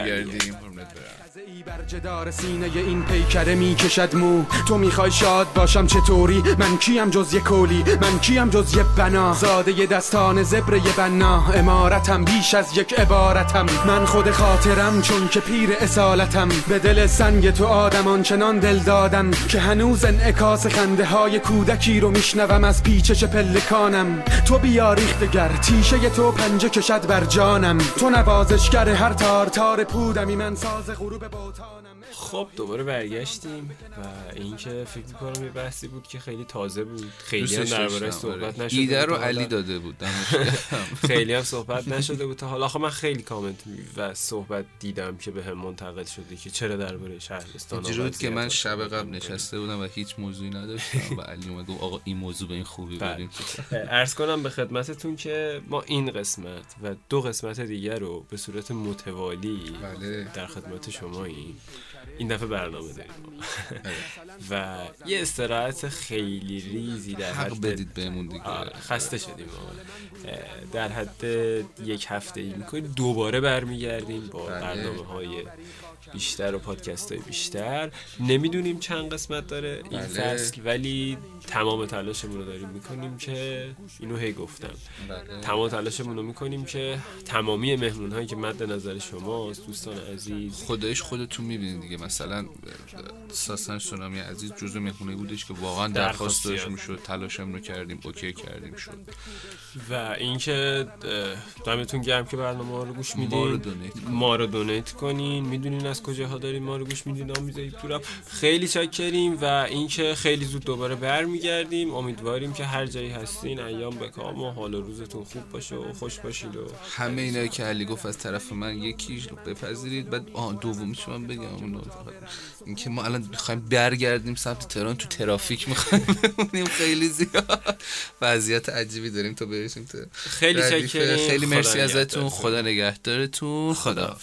برمیگردیم ای بر جدار سینه این پیکره می‌کشد مو. تو می‌خوای شاد باشم چطوری؟ من کیم جز یه کولی؟ من کیم جز یه بنا؟ زاده یه دستان زبر یه بنا. امارتم بیش از یک عبارتم. من خود خاطرم چون که پیر اصالتم. به دل سنگ تو آدم آنچنان دل دادم که هنوز انعکاس خنده های کودکی رو میشنوم. از پیچش پلکانم تو بیا ریختگر تیشه تو پنجه کشد بر جانم. تو نوازشگر هر تار تار پودمی. من ساز غروب Super Bowl town. خب دوباره برگشتیم و اینکه فکر می‌کنم یه بحثی بود که خیلی تازه بود خیلی هم دربارهش داشتم، صحبت آره. نشده ایده بود رو. علی داده بود. [LAUGHS] خیلی هم صحبت نشده بود تا حالا آخه من خیلی کامنت و صحبت دیدم که به هم منتقل شده که چرا درباره شهرستان بود که من شب قبل نشسته بودم و هیچ موضوعی نداشتم و علی اومد گفت آقا این موضوع به این خوبی بله. بریم ارز کنم به خدمتتون که ما این قسمت و دو قسمت دیگر رو به صورت متوالی بله. در خدمت شما این این دفعه برنامه داریم. [LAUGHS] و یه استراحت خیلی ریزی در حق بدید بهمون دیگه. آره، خسته شدیم در حد یک هفته ای می‌کنیم دوباره برمیگردیم با بله. برنامه های بیشتر و پادکست های بیشتر نمی‌دونیم چند قسمت داره این بله. فصل ولی تمام تلاشمون رو داریم می‌کنیم که اینو هی گفتم بله. تمام تلاشمون رو می‌کنیم که تمامی مهمون هایی که مد نظر شماست دوستان عزیز خدایش خودتون می‌بینید دیگه مثلا ساسن سونامی عزیز جزو مهمونه بودش که واقعا درخواست داشت. می‌شد تلاشم رو کردیم اوکی کردیم شد و اینکه دمتون گرم که برنامه رو گوش میدین. ما رو دونیت کنین. ما رو دونیت کنین. می‌دونین از کجاها دارین ما رو گوش میدین. تو رفت خیلی چاکریم و اینکه خیلی زود دوباره برمیگردیم. امیدواریم که هر جایی هستین. ایام بکام و حال روزتون خوب باشه و خوش باشید و همه اینایی که علی گفت از طرف من یکیش رو بپذیرید. بعد آه دومیش من بگم. اونو. اینکه ما الان می‌خوایم برگردیم سمت تهران. تو ترافیک می‌خوایم بمونیم. خیلی زیاد. وضعیت عجیبی داریم. تا برسیم تا خیلی ردیف. چاکریم خیلی مرسی. ازتون خدا نگهدارتون خدا